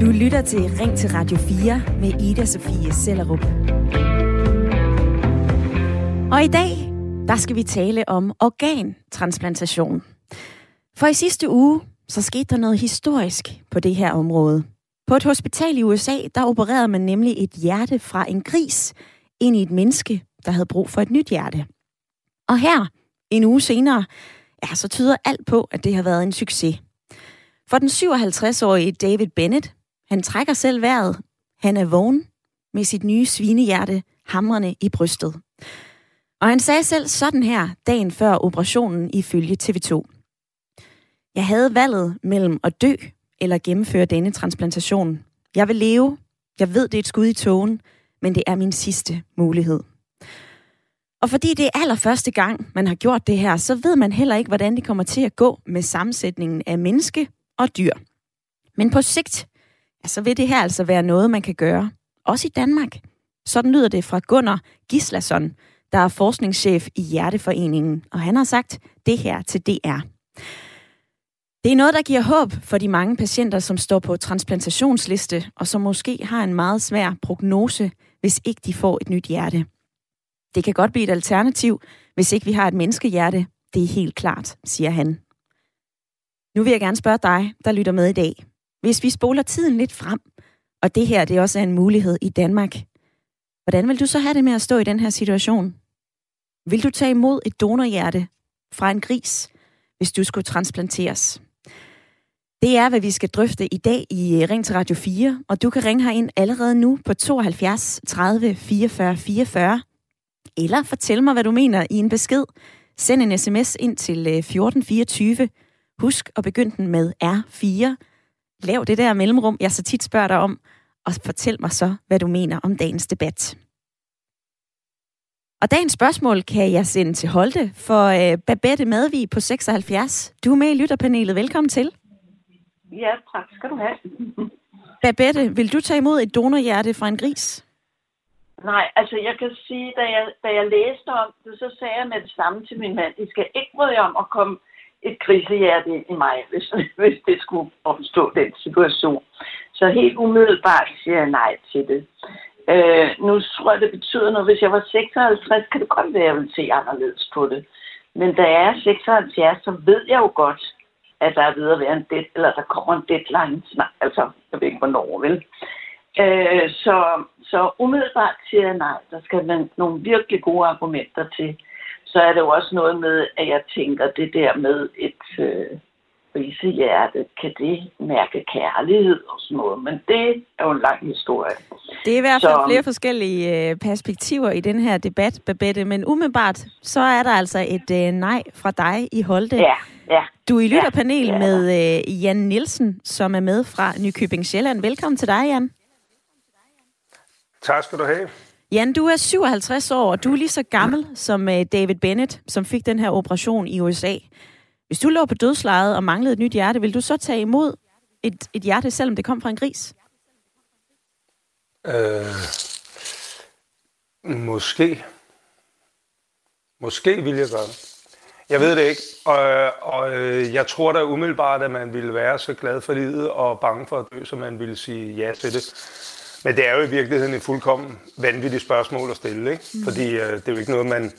Du lytter til Ring til Radio 4 med Ida Sofie Sellerup. Og i dag, der skal vi tale om organtransplantation. For i sidste uge, så skete der noget historisk på det her område. På et hospital i USA, der opererede man nemlig et hjerte fra en gris ind i et menneske, der havde brug for et nyt hjerte. Og her, en uge senere, ja, så tyder alt på, at det har været en succes. For den 57-årige David Bennett, han trækker selv vejret. Han er vågen med sit nye svinehjerte hamrende i brystet. Og han sagde selv sådan her dagen før operationen ifølge TV2. Jeg havde valget mellem at dø eller gennemføre denne transplantation. Jeg vil leve. Jeg ved, det er et skud i tågen, men det er min sidste mulighed. Og fordi det er allerførste gang, man har gjort det her, så ved man heller ikke, hvordan det kommer til at gå med sammensætningen af menneske og dyr. Men på sigt, ja, så vil det her altså være noget, man kan gøre. Også i Danmark. Sådan lyder det fra Gunnar Gislason, der er forskningschef i Hjerteforeningen, og han har sagt det her til DR. Det er noget, der giver håb for de mange patienter, som står på transplantationsliste, og som måske har en meget svær prognose, hvis ikke de får et nyt hjerte. Det kan godt blive et alternativ, hvis ikke vi har et menneskehjerte. Det er helt klart, siger han. Nu vil jeg gerne spørge dig, der lytter med i dag. Hvis vi spoler tiden lidt frem, og det her det også er en mulighed i Danmark, hvordan vil du så have det med at stå i den her situation? Vil du tage imod et donorhjerte fra en gris, hvis du skulle transplanteres? Det er, hvad vi skal drøfte i dag i øh, Ring til Radio 4, og du kan ringe herind allerede nu på 72 30 44 44, eller fortæl mig, hvad du mener i en besked. Send en sms ind til øh, 1424. Husk at begynde den med R4. Lav det der mellemrum, jeg så tit spørger dig om, og fortæl mig så, hvad du mener om dagens debat. Og dagens spørgsmål kan jeg sende til Holte for øh, Babette Madvig på 76. Du er med i lytterpanelet. Velkommen til. Ja, tak skal du have. Babette, vil du tage imod et donorhjerte fra en gris? Nej, altså jeg kan sige, da jeg, da jeg læste om det, så sagde jeg med det samme til min mand, I skal ikke bryde om at komme et krisehjerte ind i mig, hvis, hvis det skulle opstå den situation. Så helt umiddelbart siger jeg nej til det. Øh, nu tror jeg, det betyder noget. Hvis jeg var 56, kan det godt være, at jeg ville se anderledes på det. Men da jeg er 76, så ved jeg jo godt, at der er ved at være en det, eller der kommer en deadline snart. Altså, jeg ved ikke, hvornår, vel? Øh, så, så umiddelbart siger jeg nej. Der skal man nogle virkelig gode argumenter til. Så er det jo også noget med, at jeg tænker det der med et øh, risehjerte, kan det mærke kærlighed og sådan noget. Men det er jo en lang historie. Det er i hvert fald så, flere forskellige øh, perspektiver i den her debat, Babette. Men umiddelbart, så er der altså et øh, nej fra dig i Holte. Ja, ja. Du er i lytterpanel ja, ja. med øh, Jan Nielsen, som er med fra Nykøbing Sjælland. Velkommen til dig, Jan. Tak skal du have. Jan, du er 57 år, og du er lige så gammel som øh, David Bennett, som fik den her operation i USA. Hvis du lå på dødslejet og manglede et nyt hjerte, vil du så tage imod et, et hjerte, selvom det kom fra en gris? Øh, måske. Måske vil jeg gøre det. Jeg ved det ikke, og, og øh, jeg tror da umiddelbart, at man ville være så glad for livet og bange for at dø, så man ville sige ja til det. Men det er jo i virkeligheden et fuldkommen vanvittigt spørgsmål at stille, ikke? Mm. fordi øh, det er jo ikke noget, man,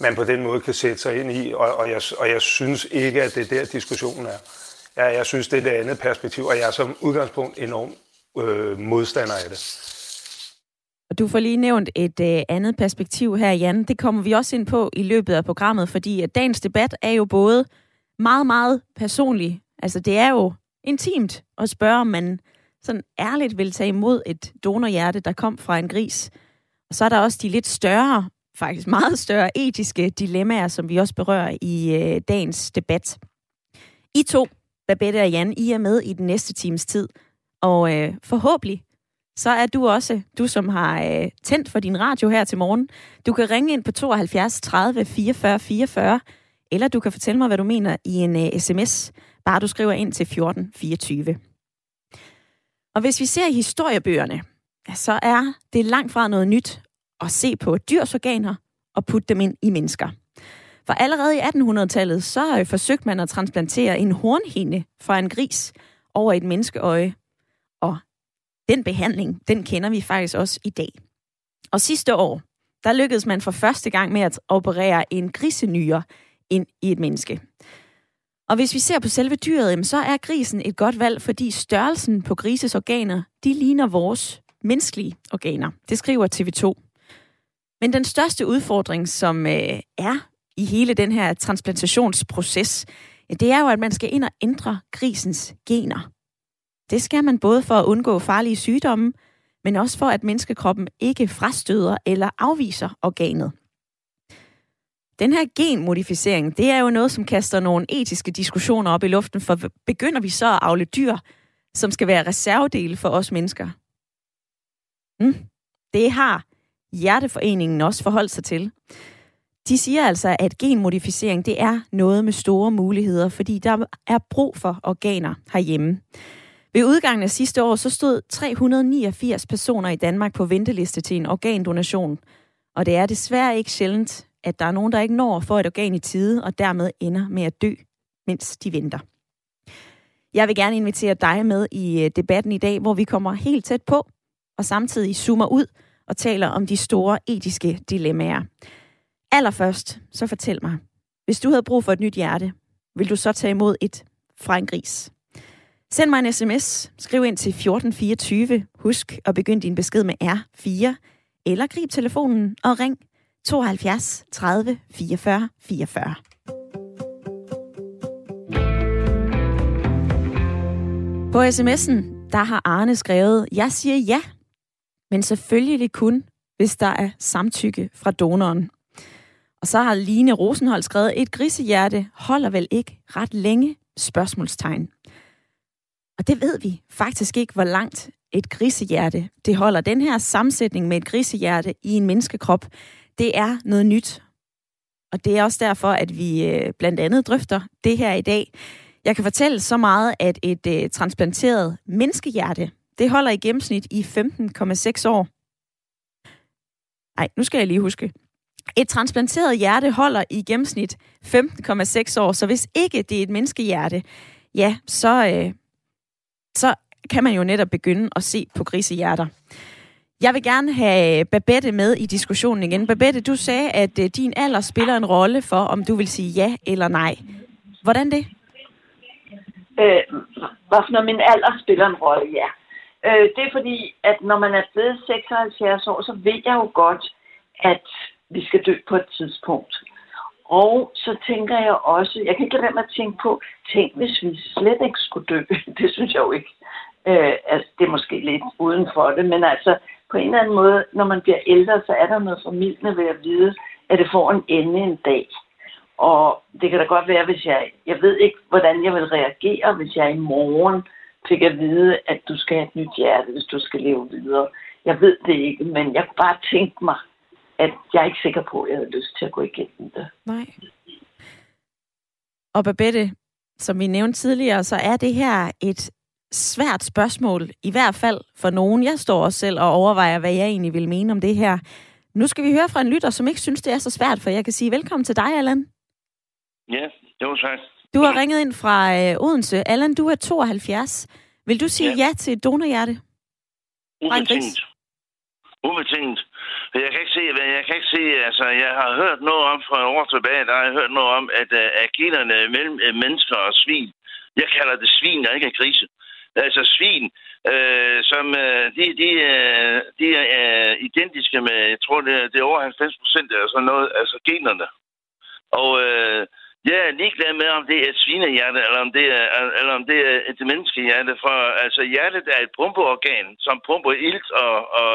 man på den måde kan sætte sig ind i, og, og, jeg, og jeg synes ikke, at det er der diskussionen er. Jeg, jeg synes, det er det andet perspektiv, og jeg er som udgangspunkt enormt øh, modstander af det. Og du får lige nævnt et øh, andet perspektiv her, Jan. Det kommer vi også ind på i løbet af programmet, fordi at dagens debat er jo både meget, meget personlig. Altså, det er jo intimt at spørge, om man sådan ærligt vil tage imod et donorhjerte, der kom fra en gris. Og så er der også de lidt større, faktisk meget større etiske dilemmaer, som vi også berører i øh, dagens debat. I to, Babette og Jan, I er med i den næste times tid. Og øh, forhåbentlig, så er du også, du som har øh, tændt for din radio her til morgen, du kan ringe ind på 72 30 44 44, eller du kan fortælle mig, hvad du mener i en øh, sms, bare du skriver ind til 14 24. Og hvis vi ser i historiebøgerne, så er det langt fra noget nyt at se på dyrs organer og putte dem ind i mennesker. For allerede i 1800-tallet, så øh, forsøgte man at transplantere en hornhinde fra en gris over et menneskeøje. Og den behandling, den kender vi faktisk også i dag. Og sidste år, der lykkedes man for første gang med at operere en grisenyre ind i et menneske. Og hvis vi ser på selve dyret, så er grisen et godt valg, fordi størrelsen på grises organer, de ligner vores menneskelige organer. Det skriver TV2. Men den største udfordring, som øh, er i hele den her transplantationsproces, det er jo, at man skal ind og ændre grisens gener. Det skal man både for at undgå farlige sygdomme, men også for, at menneskekroppen ikke frastøder eller afviser organet. Den her genmodificering, det er jo noget, som kaster nogle etiske diskussioner op i luften, for begynder vi så at afle dyr, som skal være reservedele for os mennesker? Mm. Det har Hjerteforeningen også forholdt sig til. De siger altså, at genmodificering det er noget med store muligheder, fordi der er brug for organer herhjemme. Ved udgangen af sidste år, så stod 389 personer i Danmark på venteliste til en organdonation. Og det er desværre ikke sjældent, at der er nogen, der ikke når at få et organ i tide, og dermed ender med at dø, mens de venter. Jeg vil gerne invitere dig med i øh, debatten i dag, hvor vi kommer helt tæt på, og samtidig zoomer ud og taler om de store etiske dilemmaer. Allerførst, så fortæl mig, hvis du havde brug for et nyt hjerte, vil du så tage imod et fra en gris? Send mig en sms, skriv ind til 1424, husk at begynde din besked med R4, eller grib telefonen og ring 72 30 44 44. På sms'en, der har Arne skrevet, jeg siger ja, men selvfølgelig kun, hvis der er samtykke fra donoren. Og så har Line Rosenhold skrevet, et grisehjerte holder vel ikke ret længe? Spørgsmålstegn. Og det ved vi faktisk ikke, hvor langt et grisehjerte det holder. Den her sammensætning med et grisehjerte i en menneskekrop, det er noget nyt. Og det er også derfor, at vi øh, blandt andet drøfter det her i dag. Jeg kan fortælle så meget, at et øh, transplanteret menneskehjerte, det holder i gennemsnit i 15,6 år. Nej, nu skal jeg lige huske. Et transplanteret hjerte holder i gennemsnit 15,6 år, så hvis ikke det er et menneskehjerte, ja, så, øh, så kan man jo netop begynde at se på grisehjerter. Jeg vil gerne have Babette med i diskussionen igen. Babette, du sagde, at øh, din alder spiller en rolle for, om du vil sige ja eller nej. Hvordan det? Øh, hvorfor når min alder spiller en rolle, ja. Øh, det er fordi, at når man er blevet 76 år, så ved jeg jo godt, at vi skal dø på et tidspunkt. Og så tænker jeg også, jeg kan ikke lade være med at tænke på, tænk hvis vi slet ikke skulle dø. Det synes jeg jo ikke. Øh, altså, det er måske lidt uden for det, men altså på en eller anden måde, når man bliver ældre, så er der noget formidlende ved at vide, at det får en ende en dag. Og det kan da godt være, hvis jeg, jeg ved ikke, hvordan jeg vil reagere, hvis jeg i morgen fik at vide, at du skal have et nyt hjerte, hvis du skal leve videre. Jeg ved det ikke, men jeg kunne bare tænke mig, at jeg er ikke sikker på, at jeg havde lyst til at gå igennem det. Nej. Og Babette, som vi nævnte tidligere, så er det her et svært spørgsmål, i hvert fald for nogen. Jeg står også selv og overvejer, hvad jeg egentlig vil mene om det her. Nu skal vi høre fra en lytter, som ikke synes, det er så svært, for jeg kan sige velkommen til dig, Allan. Ja, det var tak. Du har ringet ind fra øh, Odense. Allan, du er 72. Vil du sige ja, ja til et donorhjerte? Ubetinget. Ubetinget. Jeg kan ikke se, jeg kan ikke se, altså jeg har hørt noget om fra år tilbage, der har jeg hørt noget om, at, øh, at generne mellem øh, mennesker og svin, jeg kalder det svin, og ikke grise. Altså svin, øh, som øh, de, de, øh, de er identiske med, jeg tror det, det er over 90 procent eller sådan noget, altså generne. Og øh, jeg er ligeglad med, om det er et svinehjerte, eller om det er, eller om det er et menneskehjerte. For altså, hjertet er et pumpeorgan, som pumper ilt og, og,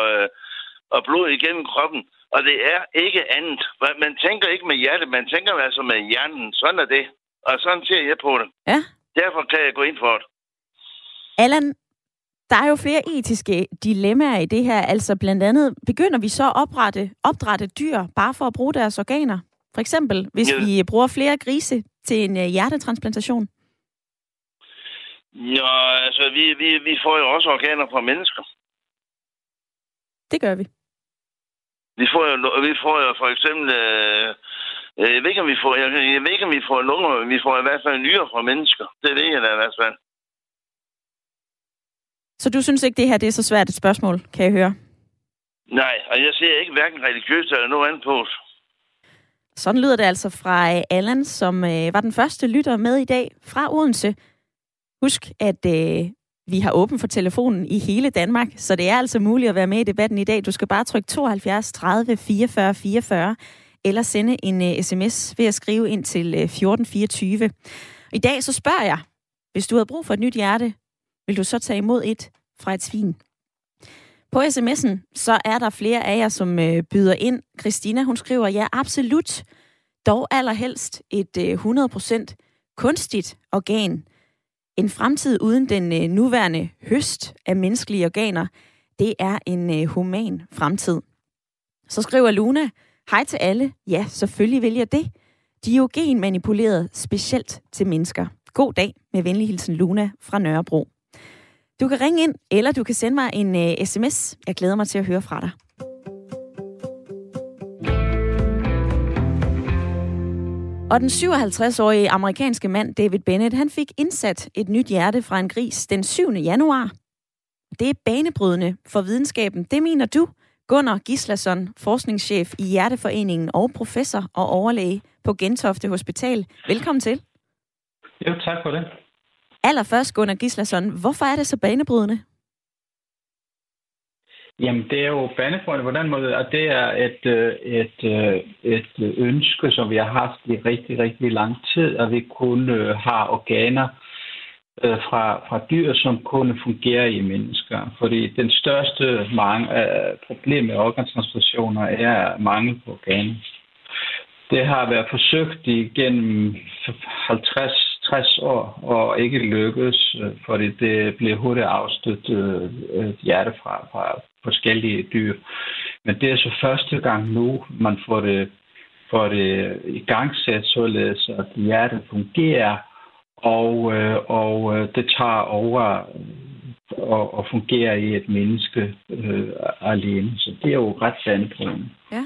og blod igennem kroppen. Og det er ikke andet. Man tænker ikke med hjertet, man tænker altså med hjernen. Sådan er det. Og sådan ser jeg på det. Ja. Derfor kan jeg gå ind for det. Allan, der er jo flere etiske dilemmaer i det her. Altså blandt andet, begynder vi så at oprette, opdrætte dyr bare for at bruge deres organer? For eksempel, hvis ja. vi bruger flere grise til en uh, hjertetransplantation? Ja, altså, vi, vi, vi får jo også organer fra mennesker. Det gør vi. Vi får jo, vi får jo for eksempel... Øh, jeg ved ikke, om vi får, jeg, jeg ved ikke, om vi får lunger, vi får i hvert fald nyere fra mennesker. Det ved jeg da i hvert fald. Så du synes ikke, det her det er så svært et spørgsmål, kan jeg høre? Nej, og jeg ser ikke hverken religiøst eller noget andet på. Sådan lyder det altså fra øh, Allan, som øh, var den første lytter med i dag fra Odense. Husk, at øh, vi har åben for telefonen i hele Danmark, så det er altså muligt at være med i debatten i dag. Du skal bare trykke 72 30 44 44 eller sende en uh, sms ved at skrive ind til uh, 1424. I dag så spørger jeg, hvis du har brug for et nyt hjerte, vil du så tage imod et fra et svin? På sms'en, så er der flere af jer, som øh, byder ind. Christina, hun skriver, ja, absolut. Dog allerhelst et øh, 100% kunstigt organ. En fremtid uden den øh, nuværende høst af menneskelige organer, det er en øh, human fremtid. Så skriver Luna, hej til alle. Ja, selvfølgelig vil jeg det. De er jo genmanipuleret specielt til mennesker. God dag med venlig hilsen Luna fra Nørrebro. Du kan ringe ind, eller du kan sende mig en øh, uh, sms. Jeg glæder mig til at høre fra dig. Og den 57-årige amerikanske mand David Bennett, han fik indsat et nyt hjerte fra en gris den 7. januar. Det er banebrydende for videnskaben. Det mener du, Gunnar Gislason, forskningschef i Hjerteforeningen og professor og overlæge på Gentofte Hospital. Velkommen til. Jo, tak for det. Allerførst, Gunnar Gislason, hvorfor er det så banebrydende? Jamen, det er jo banebrydende på den måde, at det er et, øh, et, et, et ønske, som vi har haft i rigtig, rigtig lang tid, at vi kunne øh, har have organer fra, fra dyr, som kunne fungere i mennesker. Fordi den største mange, uh, problem med organtransplantationer er mangel på organer. Det har været forsøgt igennem 50 60 år og ikke lykkedes, fordi det blev hurtigt afstødt øh, hjerte fra, fra forskellige dyr. Men det er så første gang nu, man får det, får det i gang sat, således at hjertet fungerer, og, øh, og øh, det tager over og, og fungerer i et menneske øh, alene. Så det er jo ret sandprøvende. Ja.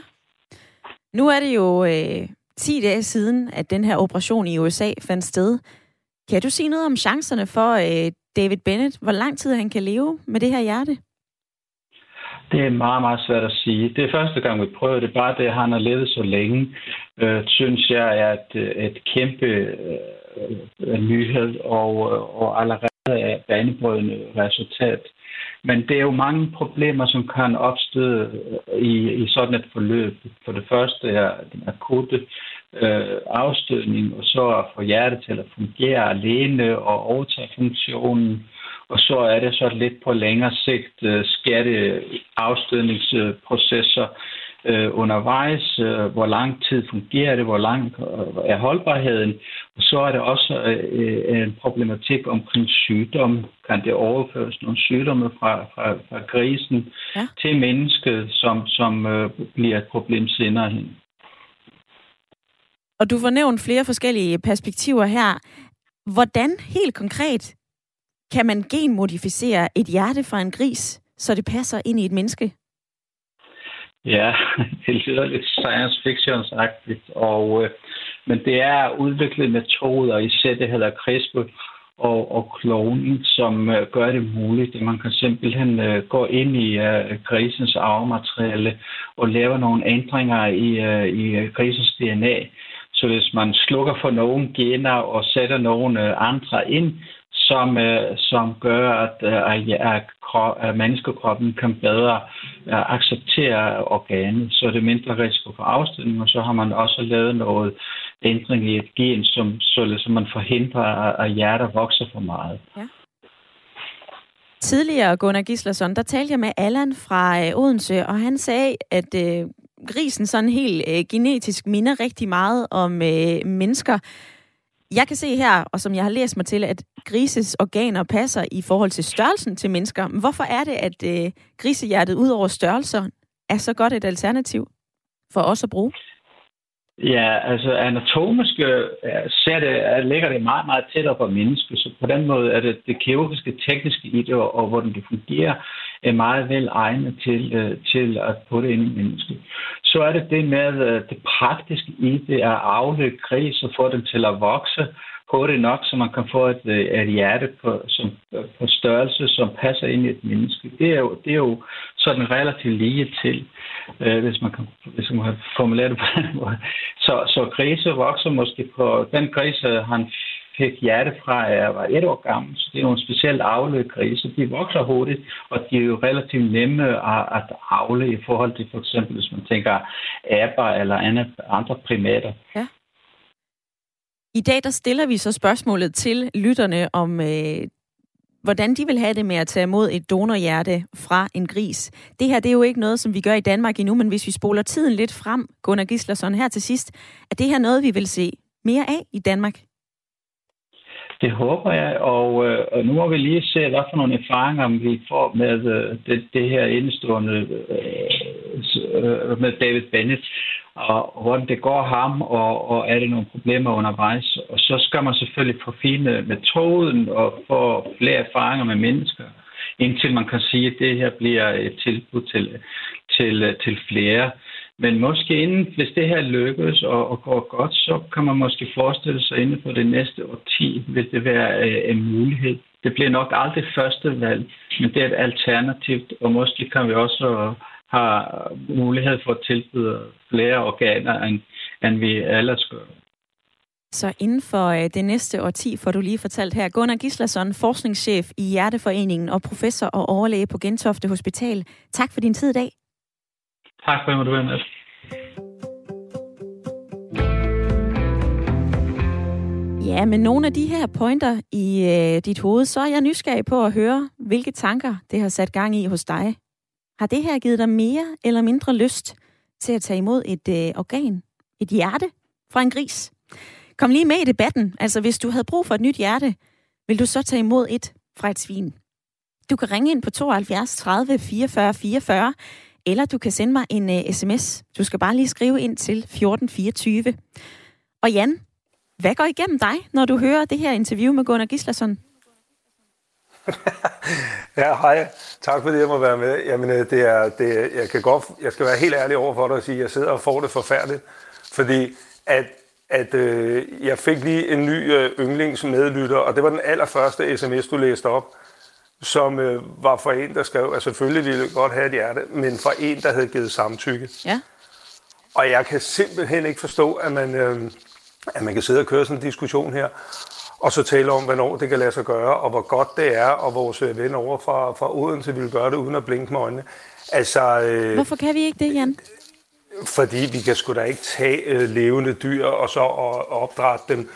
Nu er det jo øh, 10 dage siden, at den her operation i USA fandt sted. Kan du sige noget om chancerne for øh, David Bennett? Hvor lang tid han kan leve med det her hjerte? Det er meget, meget svært at sige. Det er første gang, vi prøver det. Bare det, at han har levet så længe, øh, synes jeg er et, et kæmpe øh, nyhed og, og allerede er banebrydende resultat. Men det er jo mange problemer, som kan opstå øh, i, i sådan et forløb. For det første er den akutte øh, afstødning, og så at få hjertet til at fungere alene og overtage funktionen. Og så er det så lidt på længere sigt, øh, sker det øh, undervejs, øh, hvor lang tid fungerer det, hvor lang øh, er holdbarheden. Og så er det også øh, en problematik omkring sygdom. Kan det overføres nogle sygdomme fra, fra, fra grisen ja. til mennesket, som, som øh, bliver et problem senere hen? Og du får nævnt flere forskellige perspektiver her. Hvordan helt konkret kan man genmodificere et hjerte fra en gris, så det passer ind i et menneske? Ja, det lyder lidt science fiction-agtigt, og, øh, men det er udviklet metoder, især det hedder CRISPR og, og kloning, som øh, gør det muligt, at man kan simpelthen øh, gå ind i øh, grisens arvemateriale og lave nogle ændringer i, øh, i øh, grisens DNA, så hvis man slukker for nogle gener og sætter nogle øh, andre ind, som, øh, som gør, at, øh, at, at menneskekroppen kan bedre øh, acceptere organet, så er det mindre risiko for afstødning, og så har man også lavet noget ændring i et gen, som, så, så man forhindrer, at hjertet vokser for meget. Ja. Tidligere, Gunnar Gislason, der talte jeg med Allan fra øh, Odense, og han sagde, at øh, grisen sådan helt øh, genetisk minder rigtig meget om øh, mennesker. Jeg kan se her, og som jeg har læst mig til, at grises organer passer i forhold til størrelsen til mennesker. Hvorfor er det, at øh, grisehjertet ud over størrelser er så godt et alternativ for os at bruge? Ja, altså anatomisk ser det, ligger det meget, meget tættere på mennesket, så på den måde er det det kirurgiske tekniske i det, og, og hvordan det fungerer, er meget vel egnet til, øh, til at putte ind i mennesket. Så er det det med øh, det praktiske i det, at afløbe kris og få den til at vokse hurtigt nok, så man kan få et, øh, et hjerte, på, som øh, på størrelse, som passer ind i et menneske. Det er jo, det er jo sådan relativt lige til, øh, hvis man kan, hvis man kan formulere det på den måde. Så, så grise vokser måske på, den grise, øh, han fik hjerte fra, at jeg var et år gammel, så det er nogle specielt avlede grise. De vokser hurtigt, og de er jo relativt nemme at, at avle i forhold til for eksempel, hvis man tænker aber eller andre primater. Ja. I dag der stiller vi så spørgsmålet til lytterne om, øh, hvordan de vil have det med at tage imod et donorhjerte fra en gris. Det her det er jo ikke noget, som vi gør i Danmark endnu, men hvis vi spoler tiden lidt frem, Gunnar Gislason, her til sidst, er det her noget, vi vil se mere af i Danmark? Det håber jeg, og, øh, og nu må vi lige se, hvad for nogle erfaringer vi får med øh, det, det her indstående øh, med David Bennett, og hvordan det går ham, og, og er det nogle problemer undervejs. Og så skal man selvfølgelig forfine metoden og få flere erfaringer med mennesker, indtil man kan sige, at det her bliver et tilbud til, til, til flere. Men måske inden, hvis det her lykkes og, og går godt, så kan man måske forestille sig inden for det næste årti, hvis det være øh, en mulighed. Det bliver nok aldrig første valg, men det er et alternativ, og måske kan vi også have mulighed for at tilbyde flere organer, end, end vi ellers gør. Så inden for øh, det næste årti får du lige fortalt her, Gunnar Gislason, forskningschef i Hjerteforeningen og professor og overlæge på Gentofte Hospital. Tak for din tid i dag. Tak for, at du var med. Ja, men nogle af de her pointer i øh, dit hoved, så er jeg nysgerrig på at høre, hvilke tanker det har sat gang i hos dig. Har det her givet dig mere eller mindre lyst til at tage imod et øh, organ, et hjerte fra en gris? Kom lige med i debatten. Altså, hvis du havde brug for et nyt hjerte, vil du så tage imod et fra et svin? Du kan ringe ind på 72 30 44 44 eller du kan sende mig en øh, uh, sms. Du skal bare lige skrive ind til 1424. Og Jan, hvad går igennem dig, når du hører det her interview med Gunnar Gislason? ja, hej. Tak fordi jeg må være med. Jamen, øh, det er, det, jeg, kan godt, jeg skal være helt ærlig over for dig og sige, at jeg sidder og får det forfærdeligt. Fordi at, at øh, jeg fik lige en ny øh, yndlingsmedlytter, og det var den allerførste sms, du læste op som øh, var for en, der skrev, at selvfølgelig ville godt have et hjerte, men for en, der havde givet samtykke. Ja. Og jeg kan simpelthen ikke forstå, at man, øh, at man kan sidde og køre sådan en diskussion her, og så tale om, hvornår det kan lade sig gøre, og hvor godt det er, og vores øh, ven over fra, fra Odense ville gøre det uden at blinke med øjnene. Altså, øh, Hvorfor kan vi ikke det, Jan? Fordi vi kan sgu da ikke tage øh, levende dyr og så og, og opdrætte dem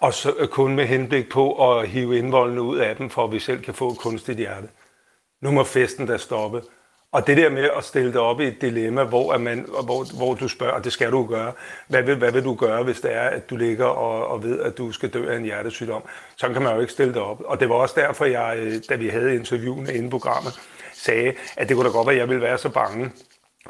og så kun med henblik på at hive indvoldene ud af dem, for at vi selv kan få et kunstigt hjerte. Nu må festen da stoppe. Og det der med at stille dig op i et dilemma, hvor, er man, hvor, hvor du spørger, og det skal du gøre, hvad vil, hvad vil du gøre, hvis det er, at du ligger og, og ved, at du skal dø af en hjertesygdom? Så kan man jo ikke stille dig op. Og det var også derfor, jeg, øh, da vi havde interviewene inden programmet, sagde, at det kunne da godt være, at jeg ville være så bange,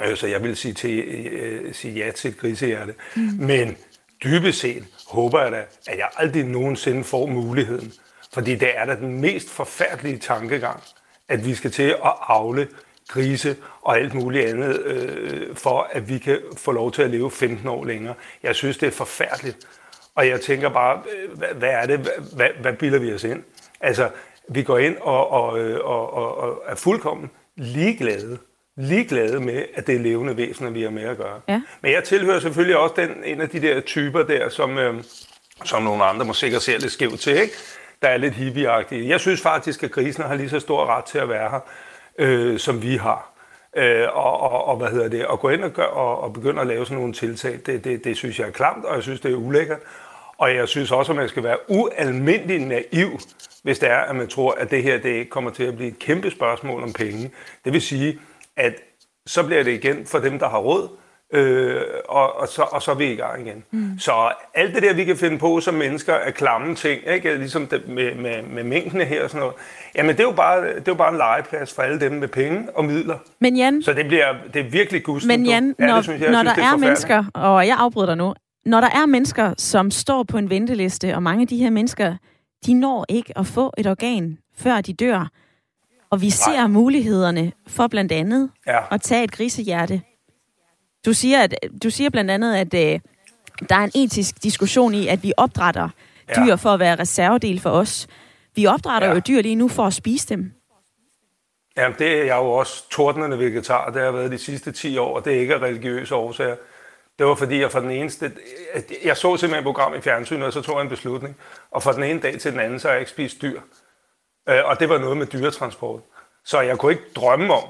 øh, så jeg ville sige, til, øh, sige ja til et grisehjerte. Mm. Men dybest set håber jeg da, at jeg aldrig nogensinde får muligheden. Fordi det er da den mest forfærdelige tankegang, at vi skal til at afle grise og alt muligt andet, øh, for at vi kan få lov til at leve 15 år længere. Jeg synes, det er forfærdeligt. Og jeg tænker bare, øh, hvad, hvad er det? Hvad, hvad bilder vi os ind? Altså, vi går ind og, og, øh, og, og, og er fuldkommen ligeglade ligeglade med, at det er levende væsener, vi har med at gøre. Ja. Men jeg tilhører selvfølgelig også den, en af de der typer der, som, øh, som nogle andre må sikkert se lidt skævt til, ikke? der er lidt hippieagtige. Jeg synes faktisk, at grisene har lige så stor ret til at være her, øh, som vi har. Øh, og, og, og, hvad hedder det, at gå ind og, gør, og, og begynde at lave sådan nogle tiltag, det, det, det synes jeg er klamt, og jeg synes, det er ulækkert. Og jeg synes også, at man skal være ualmindelig naiv, hvis det er, at man tror, at det her det kommer til at blive et kæmpe spørgsmål om penge. Det vil sige, at så bliver det igen for dem, der har råd, øh, og, og, så, og så er vi i gang igen. Mm. Så alt det der, vi kan finde på som mennesker, er klamme ting, ikke? ligesom det, med, med, med mængdene her og sådan noget, jamen det er, jo bare, det er jo bare en legeplads for alle dem med penge og midler. Men Jan, så det, bliver, det er virkelig gusten. Men Jan, ja, når, synes, jeg, når synes, der er, er mennesker, og jeg afbryder dig nu, når der er mennesker, som står på en venteliste, og mange af de her mennesker, de når ikke at få et organ, før de dør, og vi ser Nej. mulighederne for blandt andet ja. at tage et grisehjerte. Du siger, at, du siger blandt andet, at øh, der er en etisk diskussion i, at vi opdrætter dyr ja. for at være reservedel for os. Vi opdrætter ja. jo dyr lige nu for at spise dem. Jamen, det er jeg jo også tordnende vegetar. Det har jeg været de sidste 10 år, og det er ikke af religiøse årsager. Det var fordi, jeg for den eneste... Jeg så simpelthen et program i fjernsynet, og så tog jeg en beslutning. Og fra den ene dag til den anden, så har jeg ikke spist dyr. Øh, og det var noget med dyretransport. Så jeg kunne ikke drømme om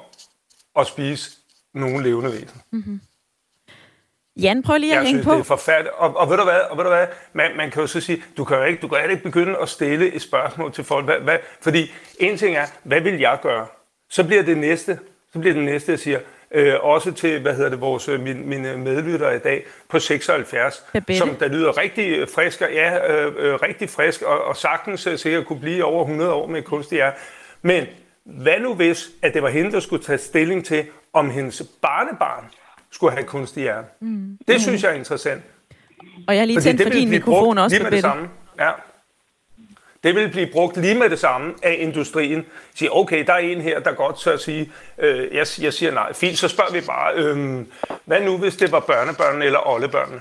at spise nogen levende væsen. Mm-hmm. Jan, prøv lige at jeg hænge synes, på. det er forfærdeligt. Og, og ved du hvad, og ved du hvad man, man kan jo så sige, du kan jo ikke, du kan ikke begynde at stille et spørgsmål til folk. Hvad, hvad, fordi en ting er, hvad vil jeg gøre? Så bliver det næste, så bliver det næste, jeg siger, øh, også til, hvad hedder det, vores, øh, mine, mine medlyttere i dag på 76, Babette. som der lyder rigtig frisk, ja, øh, øh, rigtig frisk, og, og sagtens øh, sikkert kunne blive over 100 år med kunstig hjerte. Men hvad nu hvis, at det var hende, der skulle tage stilling til, om hendes barnebarn skulle have kunstig hjerne? Mm. Det synes jeg er interessant. Og jeg har lige tændt for din mikrofon også, lige med det samme. Ja. Det vil blive brugt lige med det samme af industrien. Sige, okay, der er en her, der godt tør at sige, øh, jeg, jeg siger nej. Fint, så spørger vi bare, øh, hvad nu hvis det var børnebørnene eller oldebørnene?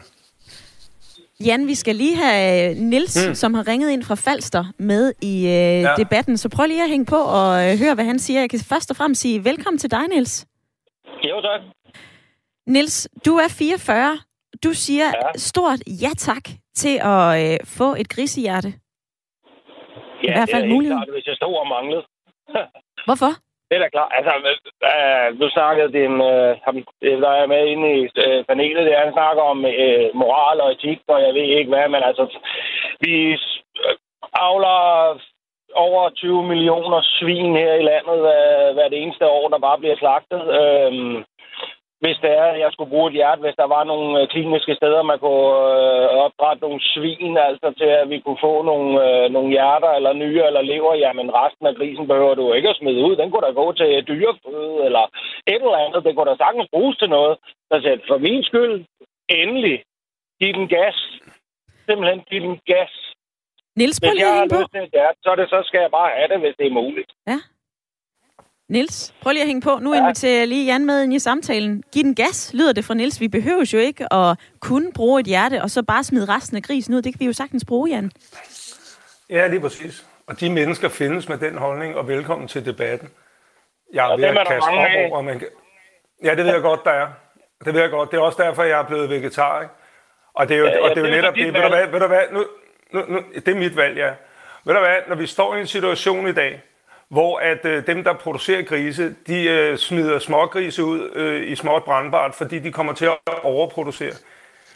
Jan, vi skal lige have øh, Nils, mm. som har ringet ind fra Falster, med i øh, ja. debatten. Så prøv lige at hænge på og øh, høre, hvad han siger. Jeg kan først og fremmest sige velkommen til dig, Nils. Jo, tak. Nils, du er 44. Du siger ja. stort ja tak til at øh, få et grisehjerte. Ja, I hvert fald det er mulighed. klart, hvis jeg stod og manglede. Hvorfor? Det er da klart. Altså, øh, nu snakkede det, øh, der er med inde i øh, panelet, der han snakker om øh, moral og etik, og jeg ved ikke hvad, men altså, vi avler over 20 millioner svin her i landet øh, hver det eneste år, der bare bliver slagtet. Øh, hvis det er, at jeg skulle bruge et hjerte, hvis der var nogle øh, kliniske steder, man kunne øh, opdrætte nogle svin, altså til at vi kunne få nogle, øh, nogle hjerter eller nye eller lever, jamen resten af grisen behøver du ikke at smide ud. Den kunne da gå til dyreføde eller et eller andet. Det kunne da sagtens bruges til noget. Så sagde, for min skyld, endelig, giv den gas. Simpelthen giv den gas. Niels, prøv lige at hænge på. Hjerte, så, det, så skal jeg bare have det, hvis det er muligt. Ja. Nils, prøv lige at hænge på. Nu ja. inviterer jeg lige Jan med ind i samtalen. Giv den gas, lyder det fra Nils. Vi behøver jo ikke at kunne bruge et hjerte, og så bare smide resten af grisen ud. Det kan vi jo sagtens bruge, Jan. Ja, lige præcis. Og de mennesker findes med den holdning, og velkommen til debatten. Jeg er ved at kaste op over, man kan... Ja, det ved jeg godt, der er. Det ved jeg godt. Det er også derfor, jeg er blevet vegetar, ikke? Og det er jo, ja, og det er jo netop det. Ved du hvad, ved du hvad? Nu, nu, nu, det er mit valg, ja. Ved du hvad, når vi står i en situation i dag, hvor at øh, dem, der producerer grise, de øh, smider smågrise ud øh, i småt brandbart, fordi de kommer til at overproducere.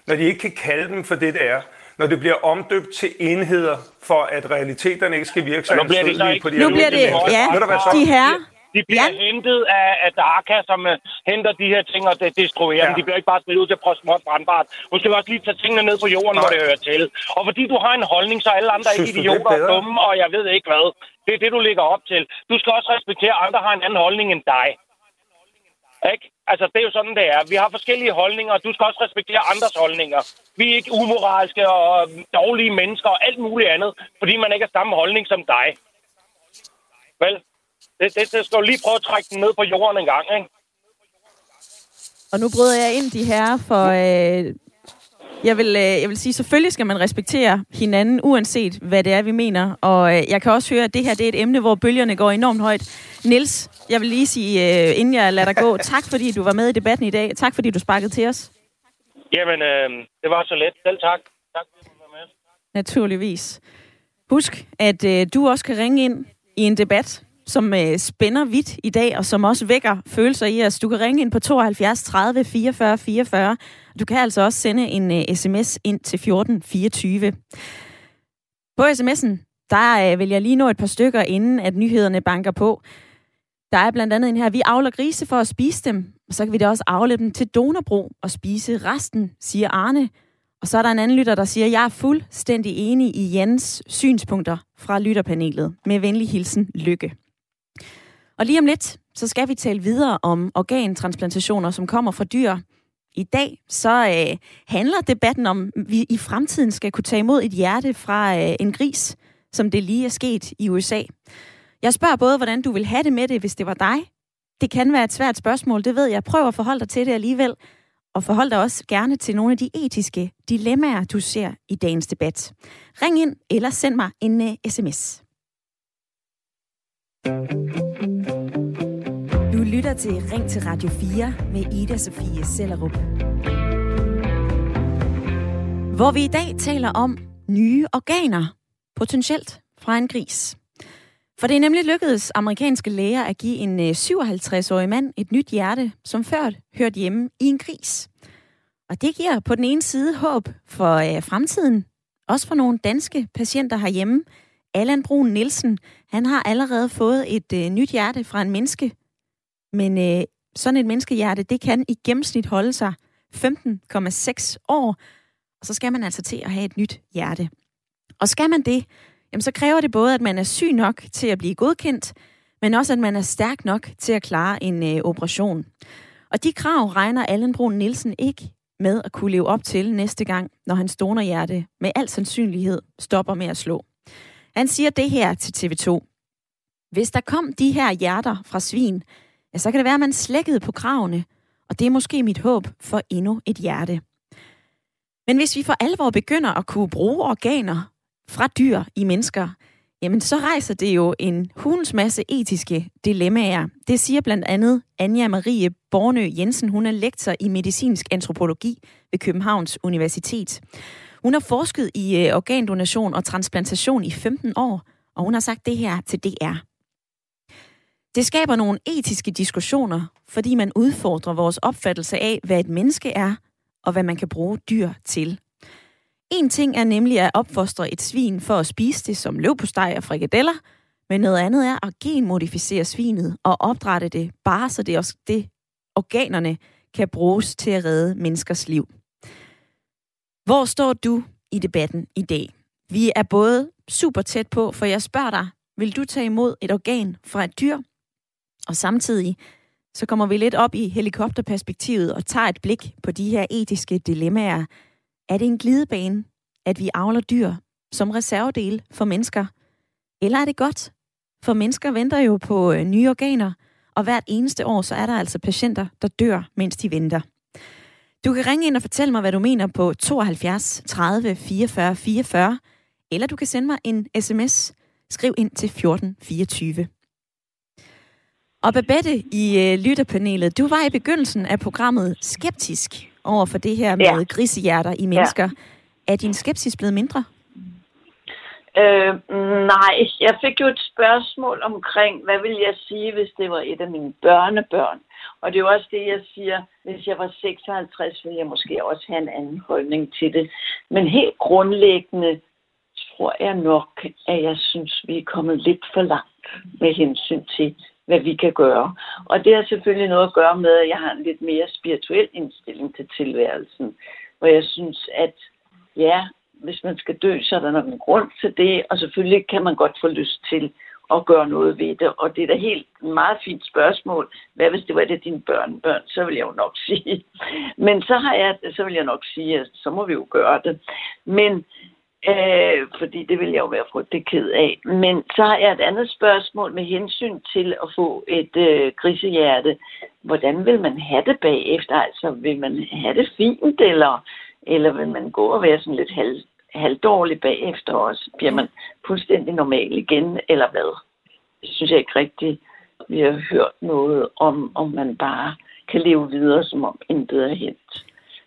Når de ikke kan kalde dem for det, det er, når det bliver omdøbt til enheder, for at realiteterne ikke skal virke så nu bliver det på de Nu bliver det, ja, de her. De bliver ja. hentet af, af DACA, som uh, henter de her ting og det destruerer ja. dem. De bliver ikke bare smidt ud til småt brandbart. Nu skal vi også lige tage tingene ned på jorden, Nej. hvor det hører til. Og fordi du har en holdning, så er alle andre Synes ikke idioter og dumme, og jeg ved ikke hvad. Det er det, du ligger op til. Du skal også respektere, at andre har en anden holdning end dig. Ikke? Altså, det er jo sådan, det er. Vi har forskellige holdninger, og du skal også respektere andres holdninger. Vi er ikke umoralske og dårlige mennesker og alt muligt andet, fordi man ikke har samme holdning som dig. Vel? Det, det, det skal du lige prøve at trække den ned på jorden en gang, ikke? Og nu bryder jeg ind de her, for øh, jeg, vil, øh, jeg vil sige, selvfølgelig skal man respektere hinanden, uanset hvad det er, vi mener. Og øh, jeg kan også høre, at det her det er et emne, hvor bølgerne går enormt højt. Nils, jeg vil lige sige, øh, inden jeg lader dig gå, tak fordi du var med i debatten i dag. Tak fordi du sparkede til os. Jamen, øh, det var så let. Selv tak. Tak fordi du var med. Naturligvis. Husk, at øh, du også kan ringe ind i en debat som øh, spænder vidt i dag, og som også vækker følelser i os. Du kan ringe ind på 72 30 44 44. Du kan altså også sende en øh, sms ind til 14 24. På sms'en, der øh, vil jeg lige nå et par stykker, inden at nyhederne banker på. Der er blandt andet en her, vi avler grise for at spise dem, og så kan vi da også afle dem til donorbro og spise resten, siger Arne. Og så er der en anden lytter, der siger, jeg er fuldstændig enig i Jens synspunkter fra lytterpanelet. Med venlig hilsen, Lykke. Og lige om lidt, så skal vi tale videre om organtransplantationer, som kommer fra dyr. I dag så øh, handler debatten om, at vi i fremtiden skal kunne tage imod et hjerte fra øh, en gris, som det lige er sket i USA. Jeg spørger både, hvordan du vil have det med det, hvis det var dig. Det kan være et svært spørgsmål, det ved jeg. Prøv at forholde dig til det alligevel. Og forhold dig også gerne til nogle af de etiske dilemmaer, du ser i dagens debat. Ring ind eller send mig en øh, uh, sms. Du lytter til Ring til Radio 4 med Ida Sofie Sellerup. Hvor vi i dag taler om nye organer, potentielt fra en gris. For det er nemlig lykkedes amerikanske læger at give en øh, 57-årig mand et nyt hjerte, som før hørte hjemme i en gris. Og det giver på den ene side håb for øh, fremtiden, også for nogle danske patienter herhjemme. Allan Brun Nielsen, han har allerede fået et øh, nyt hjerte fra en menneske. Men øh, sådan et menneskehjerte, det kan i gennemsnit holde sig 15,6 år. Og så skal man altså til at have et nyt hjerte. Og skal man det, jamen så kræver det både, at man er syg nok til at blive godkendt, men også at man er stærk nok til at klare en øh, operation. Og de krav regner Allen Brun Nielsen ikke med at kunne leve op til næste gang, når hans donorhjerte med al sandsynlighed stopper med at slå. Han siger det her til TV2. Hvis der kom de her hjerter fra svin, ja, så kan det være, at man slækkede på kravene, og det er måske mit håb for endnu et hjerte. Men hvis vi for alvor begynder at kunne bruge organer fra dyr i mennesker, jamen så rejser det jo en hulens masse etiske dilemmaer. Det siger blandt andet Anja Marie Bornø Jensen. Hun er lektor i medicinsk antropologi ved Københavns Universitet. Hun har forsket i øh, organdonation og transplantation i 15 år, og hun har sagt det her til DR. Det skaber nogle etiske diskussioner, fordi man udfordrer vores opfattelse af, hvad et menneske er, og hvad man kan bruge dyr til. En ting er nemlig at opfostre et svin for at spise det som løvpostej og frikadeller, men noget andet er at genmodificere svinet og opdrætte det, bare så det også det organerne kan bruges til at redde menneskers liv. Hvor står du i debatten i dag? Vi er både super tæt på, for jeg spørger dig, vil du tage imod et organ fra et dyr? Og samtidig så kommer vi lidt op i helikopterperspektivet og tager et blik på de her etiske dilemmaer, er det en glidebane, at vi avler dyr som reservedel for mennesker? Eller er det godt? For mennesker venter jo på øh, nye organer, og hvert eneste år så er der altså patienter, der dør, mens de venter. Du kan ringe ind og fortælle mig, hvad du mener på 72 30 44 44, eller du kan sende mig en sms. Skriv ind til 14 24. Og Babette i øh, lytterpanelet, du var i begyndelsen af programmet skeptisk over for det her med ja. grisehjerter i mennesker. Ja. Er din skepsis blevet mindre? Øh, nej, jeg fik jo et spørgsmål omkring, hvad vil jeg sige, hvis det var et af mine børnebørn? Og det er jo også det, jeg siger, hvis jeg var 56, ville jeg måske også have en anden holdning til det. Men helt grundlæggende tror jeg nok, at jeg synes, vi er kommet lidt for langt med hensyn til, hvad vi kan gøre. Og det har selvfølgelig noget at gøre med, at jeg har en lidt mere spirituel indstilling til tilværelsen, hvor jeg synes, at ja, hvis man skal dø, så er der nok en grund til det, og selvfølgelig kan man godt få lyst til at gøre noget ved det. Og det er da helt meget fint spørgsmål. Hvad hvis det var det dine børn, børn, så vil jeg jo nok sige. Men så har jeg, så vil jeg nok sige, at så må vi jo gøre det. Men Øh, fordi det vil jeg jo være frygtelig ked af. Men så har jeg et andet spørgsmål med hensyn til at få et øh, grisehjerte. Hvordan vil man have det bagefter? Altså, vil man have det fint, eller, eller vil man gå og være sådan lidt halv, halvdårlig bagefter også? Bliver man fuldstændig normal igen, eller hvad? Det synes jeg ikke rigtigt, vi har hørt noget om, om man bare kan leve videre, som om intet er hent.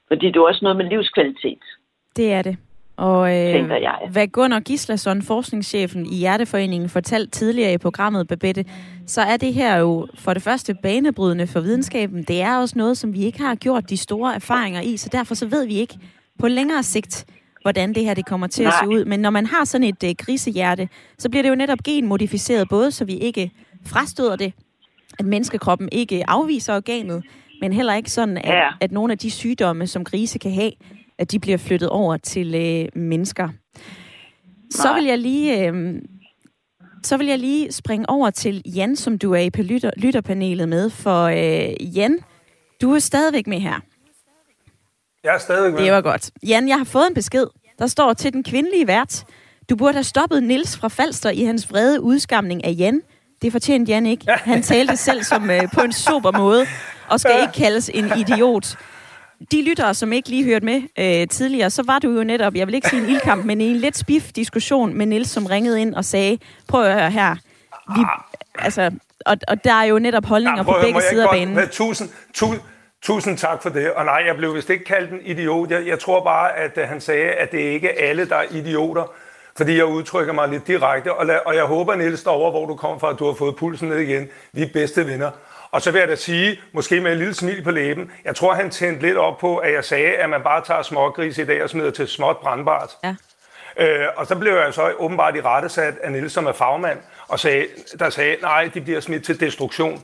Fordi det er også noget med livskvalitet. Det er det. Og øh, jeg. hvad Gunnar Gislason, forskningschefen i Hjerteforeningen, fortalte tidligere i programmet, Babette, så er det her jo for det første banebrydende for videnskaben. Det er også noget, som vi ikke har gjort de store erfaringer i, så derfor så ved vi ikke på længere sigt, hvordan det her det kommer til Nej. at se ud. Men når man har sådan et øh, grisehjerte, så bliver det jo netop genmodificeret, både så vi ikke frastøder det, at menneskekroppen ikke afviser organet, men heller ikke sådan, at, ja. at nogle af de sygdomme, som grise kan have, at de bliver flyttet over til øh, mennesker. Så vil jeg lige... Øh, så vil jeg lige springe over til Jan, som du er i på lytter, lytterpanelet med. For øh, Jan, du er stadigvæk med her. Jeg er stadigvæk med. Det var godt. Jan, jeg har fået en besked. Der står til den kvindelige vært. Du burde have stoppet Nils fra Falster i hans vrede udskamning af Jan. Det fortjente Jan ikke. Han talte selv som øh, på en super måde, og skal ikke kaldes en idiot de lyttere, som ikke lige hørte med øh, tidligere, så var du jo netop, jeg vil ikke sige en ildkamp, men en lidt spif diskussion med Nils, som ringede ind og sagde, prøv at høre her, vi, altså, og, og der er jo netop holdninger ja, på begge sider af banen. Tusind, tusind, tusind tak for det. Og nej, jeg blev vist ikke kaldt en idiot. Jeg, jeg tror bare, at uh, han sagde, at det ikke er alle, der er idioter. Fordi jeg udtrykker mig lidt direkte. Og, la, og jeg håber, Niels, derovre, hvor du kom fra, at du har fået pulsen ned igen. Vi er bedste venner. Og så vil jeg da sige, måske med en lille smil på læben, jeg tror, han tændte lidt op på, at jeg sagde, at man bare tager smågris i dag og smider til småt brandbart. Ja. Øh, og så blev jeg så åbenbart i rettesat af Niels, som er fagmand, og sagde, der sagde, nej, de bliver smidt til destruktion.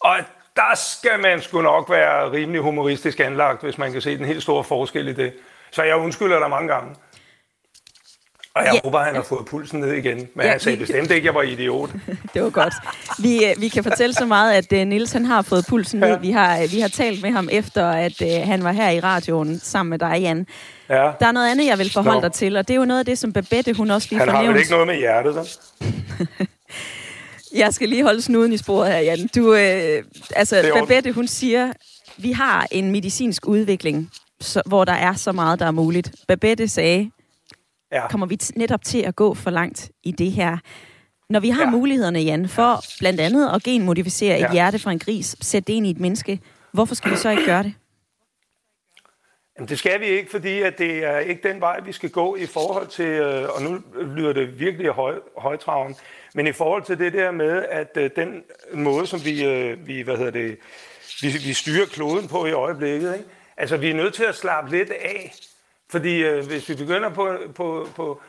Og der skal man sgu nok være rimelig humoristisk anlagt, hvis man kan se den helt store forskel i det. Så jeg undskylder dig mange gange. Og jeg ja. håber, han har fået pulsen ned igen. Men ja, han sagde vi... bestemt ikke, at jeg var idiot. det var godt. Vi, øh, vi kan fortælle så meget, at uh, Nils han har fået pulsen ned. Ja. Vi, har, øh, vi har talt med ham efter, at uh, han var her i radioen sammen med dig, Jan. Ja. Der er noget andet, jeg vil forholde Nå. dig til, og det er jo noget af det, som Babette hun også lige Han har vel ikke noget med hjertet, så? jeg skal lige holde snuden i sporet her, Jan. Du, øh, altså, Babette, hun siger, vi har en medicinsk udvikling, så, hvor der er så meget, der er muligt. Babette sagde, ja. kommer vi netop til at gå for langt i det her. Når vi har ja. mulighederne, Jan, for ja. blandt andet at genmodificere ja. et hjerte fra en gris, sætte det ind i et menneske, hvorfor skal vi så ikke gøre det? Jamen, det skal vi ikke, fordi at det er ikke den vej, vi skal gå i forhold til, øh, og nu lyder det virkelig høj, højtraven, men i forhold til det der med, at øh, den måde, som vi, øh, vi, hvad hedder det, vi, vi styrer kloden på i øjeblikket, ikke? altså vi er nødt til at slappe lidt af fordi øh, hvis vi begynder på, på, på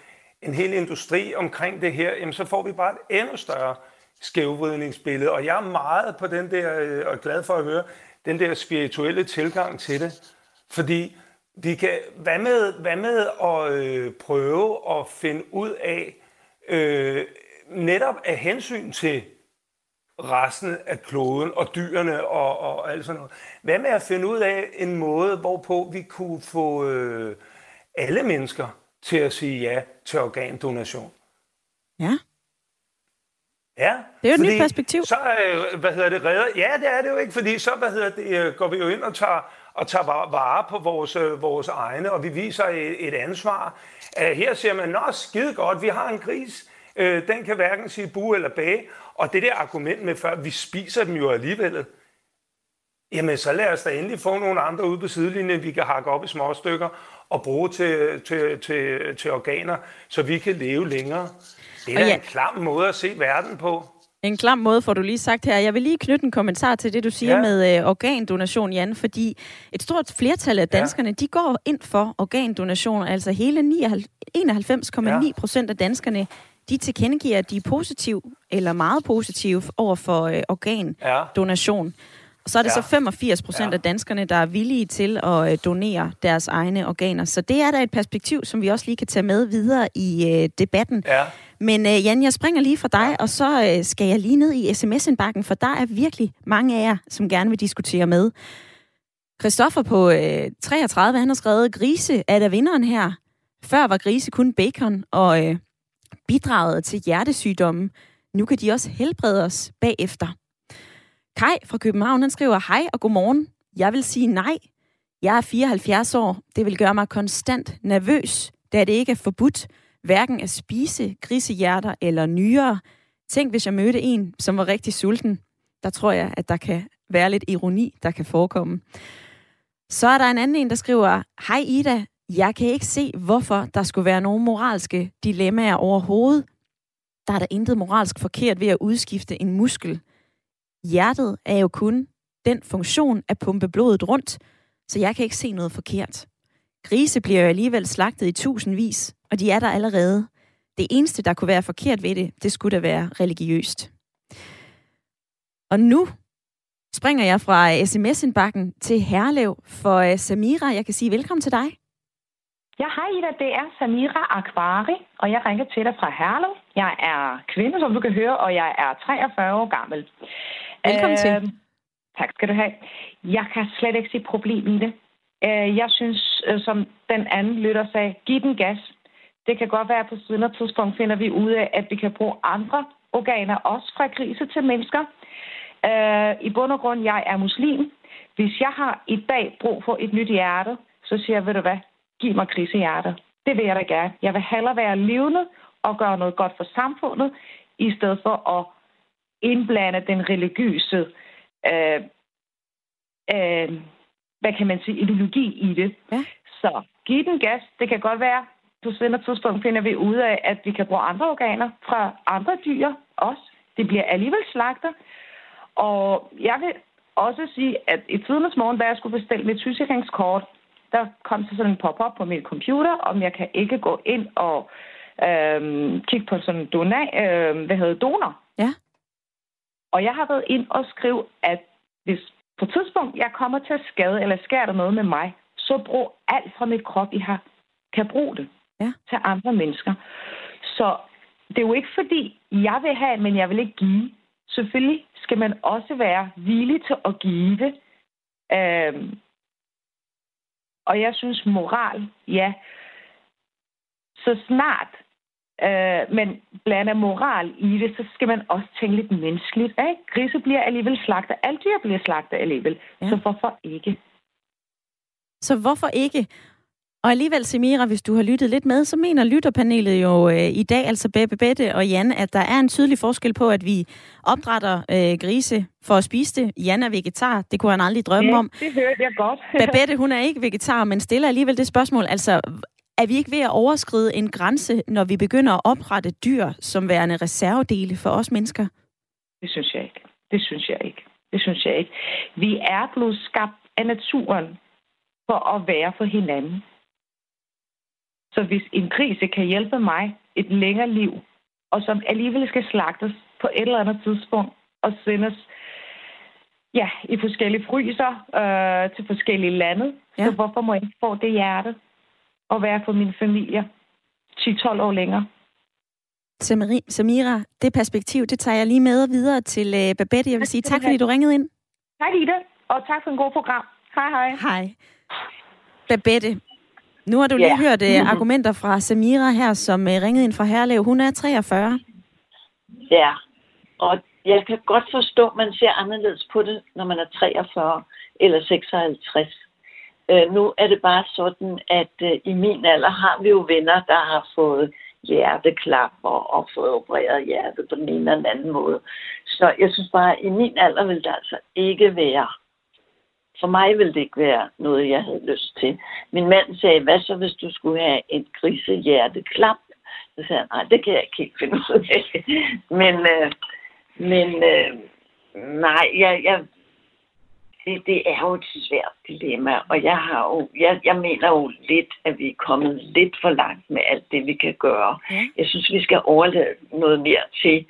en hel industri omkring det her, jamen, så får vi bare et endnu større skævvridningsbillede. Og jeg er meget på den der, øh, og glad for at høre, den der spirituelle tilgang til det. Fordi vi kan, hvad med, hvad med at øh, prøve at finde ud af, øh, netop af hensyn til resten af kloden og dyrene og, og alt sådan noget. Hvad med at finde ud af en måde, hvorpå vi kunne få øh, alle mennesker til at sige ja til organdonation? Ja. Ja. Det er jo et nyt perspektiv. Så, øh, hvad hedder det, redder? Ja, det er det jo ikke, fordi så, hvad hedder det, øh, går vi jo ind og tager, og tager vare på vores, øh, vores egne, og vi viser et, et ansvar. Uh, her siger man, nå, skide godt, vi har en gris, uh, den kan hverken sige bu eller bage, og det der argument med, før vi spiser dem jo alligevel, jamen så lad os da endelig få nogle andre ude på sidelinjen, vi kan hakke op i små stykker og bruge til, til, til, til organer, så vi kan leve længere. Det er ja. en klam måde at se verden på. En klam måde får du lige sagt her. Jeg vil lige knytte en kommentar til det, du siger ja. med øh, organdonation, Jan, fordi et stort flertal af danskerne, ja. de går ind for organdonation. Altså hele 91,9 procent af danskerne, de tilkendegiver, at de er positive eller meget positive over for øh, organdonation. Og så er det ja. så 85 procent ja. af danskerne, der er villige til at øh, donere deres egne organer. Så det er da et perspektiv, som vi også lige kan tage med videre i øh, debatten. Ja. Men øh, Jan, jeg springer lige fra dig, og så øh, skal jeg lige ned i sms-indbakken, for der er virkelig mange af jer, som gerne vil diskutere med. Christoffer på øh, 33, han har skrevet, Grise er der vinderen her. Før var grise kun bacon, og øh, bidraget til hjertesygdomme. Nu kan de også helbrede os bagefter. Kai fra København, han skriver, hej og godmorgen. Jeg vil sige nej. Jeg er 74 år. Det vil gøre mig konstant nervøs, da det ikke er forbudt hverken at spise grisehjerter eller nyere. Tænk, hvis jeg mødte en, som var rigtig sulten. Der tror jeg, at der kan være lidt ironi, der kan forekomme. Så er der en anden en, der skriver, Hej Ida, jeg kan ikke se, hvorfor der skulle være nogle moralske dilemmaer overhovedet. Der er der intet moralsk forkert ved at udskifte en muskel. Hjertet er jo kun den funktion at pumpe blodet rundt, så jeg kan ikke se noget forkert. Grise bliver jo alligevel slagtet i tusindvis, og de er der allerede. Det eneste, der kunne være forkert ved det, det skulle da være religiøst. Og nu springer jeg fra sms-indbakken til Herlev for øh, Samira. Jeg kan sige velkommen til dig. Ja, hej Ida, det er Samira Akbari, og jeg ringer til dig fra Herlev. Jeg er kvinde, som du kan høre, og jeg er 43 år gammel. Velkommen øh, til. Øhm, tak skal du have. Jeg kan slet ikke se problem i det. Øh, jeg synes, øh, som den anden lytter sagde, giv den gas. Det kan godt være, at på af tidspunkt finder vi ud af, at vi kan bruge andre organer, også fra grise til mennesker. Øh, I bund og grund, jeg er muslim. Hvis jeg har i dag brug for et nyt hjerte, så siger jeg, ved du hvad, giv mig grisehjerter. Det vil jeg da gerne. Jeg vil hellere være levende og gøre noget godt for samfundet, i stedet for at indblande den religiøse øh, øh, hvad kan man sige, ideologi i det. Ja. Så giv den gas. Det kan godt være, på senere tidspunkt finder vi ud af, at vi kan bruge andre organer fra andre dyr også. Det bliver alligevel slagter. Og jeg vil også sige, at i tidens morgen, da jeg skulle bestille mit sygesikringskort, der kom så sådan en pop-up på min computer, om jeg kan ikke gå ind og øhm, kigge på sådan en donor, øhm, hvad hedder donor. Ja. Og jeg har været ind og skrive, at hvis på et tidspunkt, jeg kommer til at skade, eller sker der noget med mig, så brug alt fra mit krop, I har, kan bruge det ja. til andre mennesker. Så det er jo ikke fordi, jeg vil have, men jeg vil ikke give. Selvfølgelig skal man også være villig til at give. Øhm, og jeg synes, moral, ja. Så snart øh, men blander moral i det, så skal man også tænke lidt menneskeligt. Ikke? Grise bliver alligevel slagtet. Alt dyr bliver slagtet alligevel. Ja. Så hvorfor ikke? Så hvorfor ikke? Og alligevel, Semira, hvis du har lyttet lidt med, så mener lytterpanelet jo øh, i dag, altså Bebe Bette og Jan, at der er en tydelig forskel på, at vi opdrætter øh, grise for at spise det. Jan er vegetar, det kunne han aldrig drømme ja, om. det hørte jeg godt. Babette, hun er ikke vegetar, men stiller alligevel det spørgsmål, altså er vi ikke ved at overskride en grænse, når vi begynder at oprette dyr som værende reservedele for os mennesker? Det synes jeg ikke. Det synes jeg ikke. Det synes jeg ikke. Vi er blevet skabt af naturen for at være for hinanden. Så hvis en krise kan hjælpe mig et længere liv, og som alligevel skal slagtes på et eller andet tidspunkt og sendes ja, i forskellige fryser øh, til forskellige lande, ja. så hvorfor må jeg ikke få det hjerte og være for min familie 10-12 år længere? Samira, det perspektiv, det tager jeg lige med videre til uh, Babette. Jeg vil sige tak, fordi du ringede ind. Tak, Ida, og tak for en god program. Hej, hej. Hej. Babette, nu har du lige hørt uh, argumenter fra Samira her, som uh, ringede ind fra Herlev. Hun er 43. Ja, og jeg kan godt forstå, at man ser anderledes på det, når man er 43 eller 56. Uh, nu er det bare sådan, at uh, i min alder har vi jo venner, der har fået hjerteklapper og fået opereret hjertet på den ene eller anden måde. Så jeg synes bare, at i min alder vil det altså ikke være for mig ville det ikke være noget, jeg havde lyst til. Min mand sagde, hvad så hvis du skulle have et grisehjerteklap? Så sagde han, nej, det kan jeg ikke helt finde ud af. men øh, men øh, nej, jeg, jeg, det, det er jo et svært dilemma, og jeg, har jo, jeg, jeg mener jo lidt, at vi er kommet lidt for langt med alt det, vi kan gøre. Ja. Jeg synes, vi skal overlade noget mere til,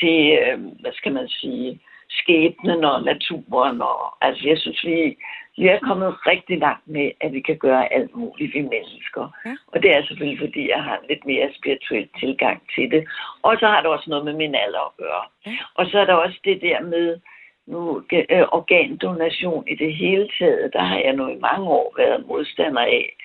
til øh, hvad skal man sige, skæbnen og naturen. Og, altså, jeg synes, vi, vi er kommet rigtig langt med, at vi kan gøre alt muligt, vi mennesker. Ja. Og det er selvfølgelig, fordi jeg har en lidt mere spirituel tilgang til det. Og så har det også noget med min alder at gøre. Ja. Og så er der også det der med nu, øh, organdonation i det hele taget. Der har jeg nu i mange år været modstander af.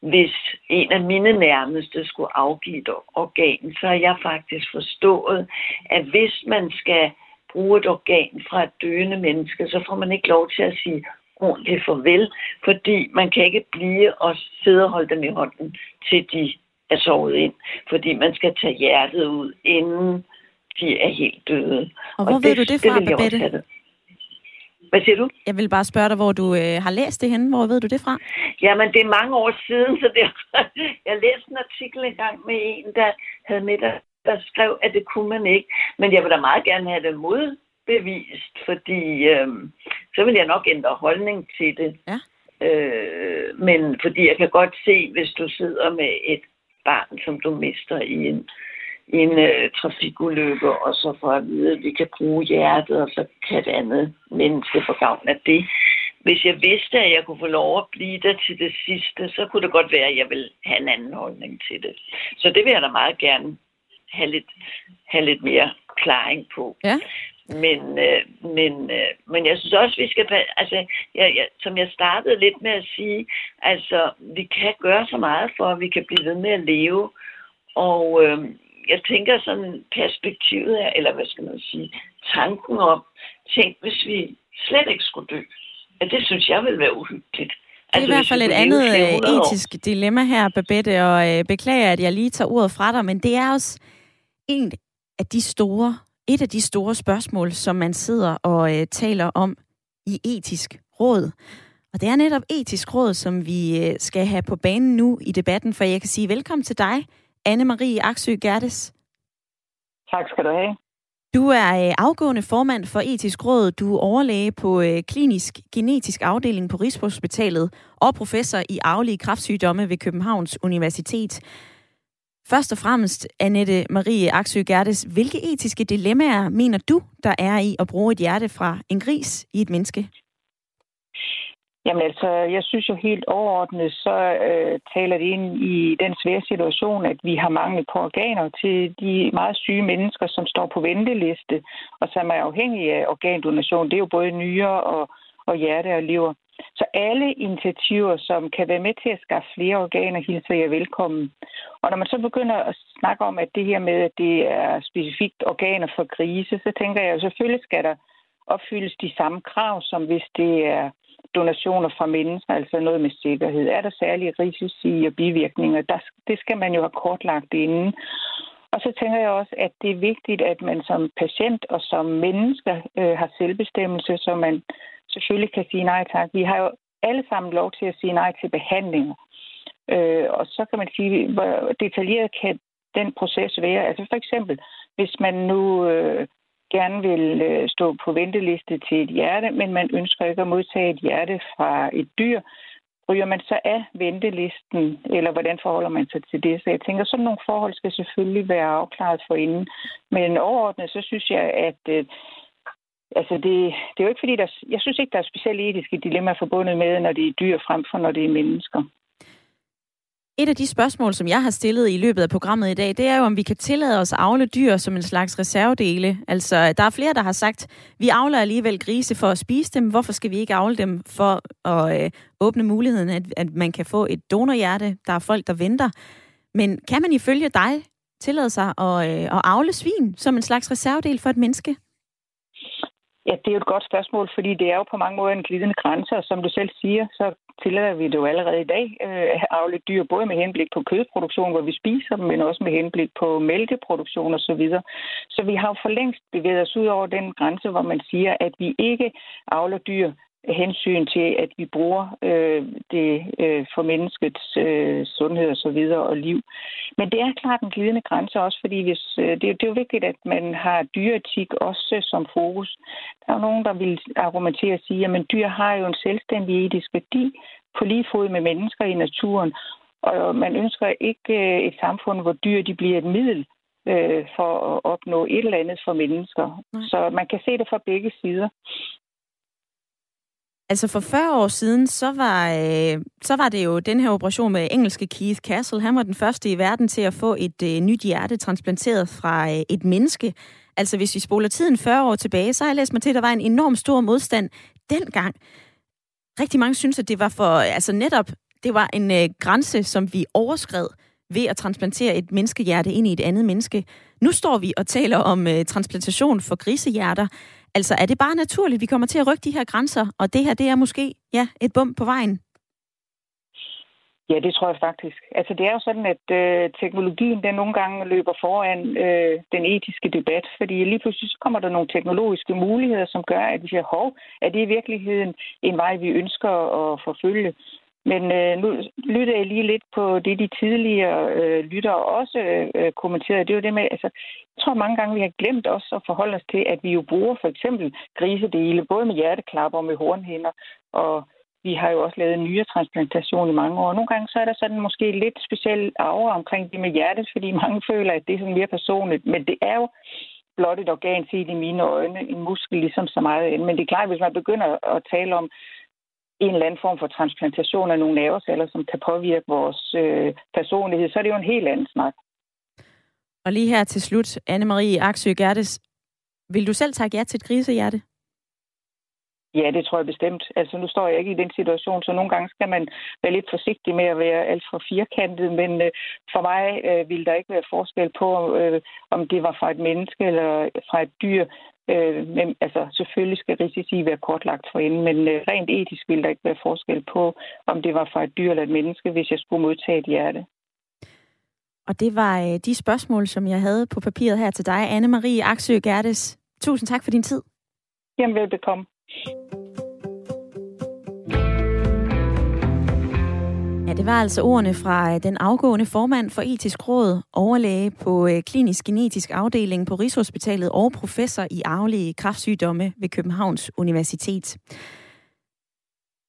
Hvis en af mine nærmeste skulle afgive et organ, så har jeg faktisk forstået, at hvis man skal bruge et organ fra et døende menneske, så får man ikke lov til at sige ordentligt farvel, fordi man kan ikke blive og sidde og holde dem i hånden, til de er sovet ind. Fordi man skal tage hjertet ud, inden de er helt døde. Og hvor og ved det, du det fra, det Babette? Hvad siger du? Jeg vil bare spørge dig, hvor du øh, har læst det henne. Hvor ved du det fra? Jamen, det er mange år siden, så det, jeg læste en artikel engang med en, der havde med, der der skrev, at det kunne man ikke. Men jeg vil da meget gerne have det modbevist, fordi øh, så vil jeg nok ændre holdning til det. Ja. Øh, men fordi jeg kan godt se, hvis du sidder med et barn, som du mister i en, i en øh, trafikulykke, og så får at vide, at vi kan bruge hjertet, og så kan et andet menneske få gavn af det. Hvis jeg vidste, at jeg kunne få lov at blive der til det sidste, så kunne det godt være, at jeg ville have en anden holdning til det. Så det vil jeg da meget gerne have lidt, have lidt mere klaring på. Ja. Men, øh, men, øh, men jeg synes også, vi skal... Altså, jeg, jeg, som jeg startede lidt med at sige, altså, vi kan gøre så meget for, at vi kan blive ved med at leve. Og øh, jeg tænker sådan perspektivet af, eller hvad skal man sige, tanken om, tænk hvis vi slet ikke skulle dø. Ja, det synes jeg vil være uhyggeligt. Det er altså, i hvert fald et andet øh, etisk dilemma her, Babette, og øh, beklager, at jeg lige tager ordet fra dig, men det er også en af de store, et af de store spørgsmål, som man sidder og øh, taler om i etisk råd. Og det er netop etisk råd, som vi øh, skal have på banen nu i debatten, for jeg kan sige velkommen til dig, Anne-Marie Aksø Gertes. Tak skal du have. Du er øh, afgående formand for Etisk Råd. Du er overlæge på øh, klinisk genetisk afdeling på Rigshospitalet og professor i arvelige kraftsygdomme ved Københavns Universitet. Først og fremmest, Annette Marie Aksø Gertes, hvilke etiske dilemmaer mener du, der er i at bruge et hjerte fra en gris i et menneske? Jamen altså, jeg synes jo helt overordnet, så øh, taler det ind i den svære situation, at vi har mangel på organer til de meget syge mennesker, som står på venteliste, og som er afhængige af organdonation. Det er jo både nyre og, og hjerte og lever. Så alle initiativer, som kan være med til at skaffe flere organer, hilser jeg velkommen. Og når man så begynder at snakke om, at det her med, at det er specifikt organer for grise, så tænker jeg, at selvfølgelig skal der opfyldes de samme krav, som hvis det er donationer fra mennesker, altså noget med sikkerhed. Er der særlige risici og bivirkninger? Der, det skal man jo have kortlagt inden. Og så tænker jeg også, at det er vigtigt, at man som patient og som mennesker øh, har selvbestemmelse, så man selvfølgelig kan sige nej tak. Vi har jo alle sammen lov til at sige nej til behandlinger. Øh, og så kan man sige, hvor detaljeret kan den proces være. Altså for eksempel, hvis man nu øh, gerne vil øh, stå på venteliste til et hjerte, men man ønsker ikke at modtage et hjerte fra et dyr, ryger man så af ventelisten, eller hvordan forholder man sig til det? Så jeg tænker, sådan nogle forhold skal selvfølgelig være afklaret for inden. Men overordnet, så synes jeg, at øh, altså det, det er jo ikke fordi, der, jeg synes ikke, der er specielt etiske dilemmaer forbundet med, når det er dyr frem for, når det er mennesker. Et af de spørgsmål, som jeg har stillet i løbet af programmet i dag, det er jo, om vi kan tillade os at avle dyr som en slags reservedele. Altså, der er flere, der har sagt, vi avler alligevel grise for at spise dem. Hvorfor skal vi ikke avle dem for at øh, åbne muligheden, at, at man kan få et donorhjerte? Der er folk, der venter. Men kan man ifølge dig tillade sig at, øh, at avle svin som en slags reservedel for et menneske? Ja, det er jo et godt spørgsmål, fordi det er jo på mange måder en glidende grænse, og som du selv siger, så tillader vi det jo allerede i dag øh, at afle dyr, både med henblik på kødproduktion, hvor vi spiser dem, men også med henblik på mælkeproduktion osv. Så, så vi har jo for længst bevæget os ud over den grænse, hvor man siger, at vi ikke avler dyr hensyn til, at vi bruger øh, det øh, for menneskets øh, sundhed og så videre og liv. Men det er klart en glidende grænse også, fordi hvis, øh, det, det er jo vigtigt, at man har dyretik også som fokus. Der er jo nogen, der vil argumentere og sige, at dyr har jo en selvstændig etisk værdi på lige fod med mennesker i naturen, og man ønsker ikke øh, et samfund, hvor dyr de bliver et middel øh, for at opnå et eller andet for mennesker. Nej. Så man kan se det fra begge sider. Altså for 40 år siden, så var, øh, så var det jo den her operation med engelske Keith Castle. Han var den første i verden til at få et øh, nyt hjerte transplanteret fra øh, et menneske. Altså hvis vi spoler tiden 40 år tilbage, så har jeg læst mig til, at der var en enorm stor modstand dengang. Rigtig mange synes, at det var for, altså netop, det var en øh, grænse, som vi overskred ved at transplantere et menneskehjerte ind i et andet menneske. Nu står vi og taler om øh, transplantation for grisehjerter. Altså, er det bare naturligt, vi kommer til at rykke de her grænser, og det her, det er måske, ja, et bump på vejen? Ja, det tror jeg faktisk. Altså, det er jo sådan, at øh, teknologien, den nogle gange løber foran øh, den etiske debat, fordi lige pludselig så kommer der nogle teknologiske muligheder, som gør, at vi siger, hov, er det i virkeligheden en vej, vi ønsker at forfølge? Men øh, nu lytter jeg lige lidt på det, de tidligere øh, lyttere også øh, kommenterede. Det er jo det med, altså, jeg tror mange gange, vi har glemt også at forholde os til, at vi jo bruger for eksempel grisedele, både med hjerteklapper og med hornhænder, og vi har jo også lavet nyere transplantation i mange år. Nogle gange så er der sådan måske lidt speciel arver omkring det med hjertet, fordi mange føler, at det er sådan mere personligt. Men det er jo blot et organ set i mine øjne, en muskel ligesom så meget andet. Men det er klart, hvis man begynder at tale om en eller anden form for transplantation af nogle nerveceller, som kan påvirke vores øh, personlighed, så er det jo en helt anden snak. Og lige her til slut, Anne-Marie Aksø Gertes, vil du selv tage ja til et grisehjerte? Ja, det tror jeg bestemt. Altså, nu står jeg ikke i den situation, så nogle gange skal man være lidt forsigtig med at være alt for firkantet, men øh, for mig øh, vil der ikke være forskel på, øh, om det var fra et menneske eller fra et dyr. Øh, men altså, selvfølgelig skal risici være kortlagt for inden, men øh, rent etisk vil der ikke være forskel på, om det var fra et dyr eller et menneske, hvis jeg skulle modtage et hjerte. Og det var øh, de spørgsmål, som jeg havde på papiret her til dig, Anne-Marie Aksø Gertes. Tusind tak for din tid. Jamen, velbekomme. Ja, det var altså ordene fra øh, den afgående formand for etisk råd, overlæge på øh, klinisk genetisk afdeling på Rigshospitalet og professor i arvelige kraftsygdomme ved Københavns Universitet.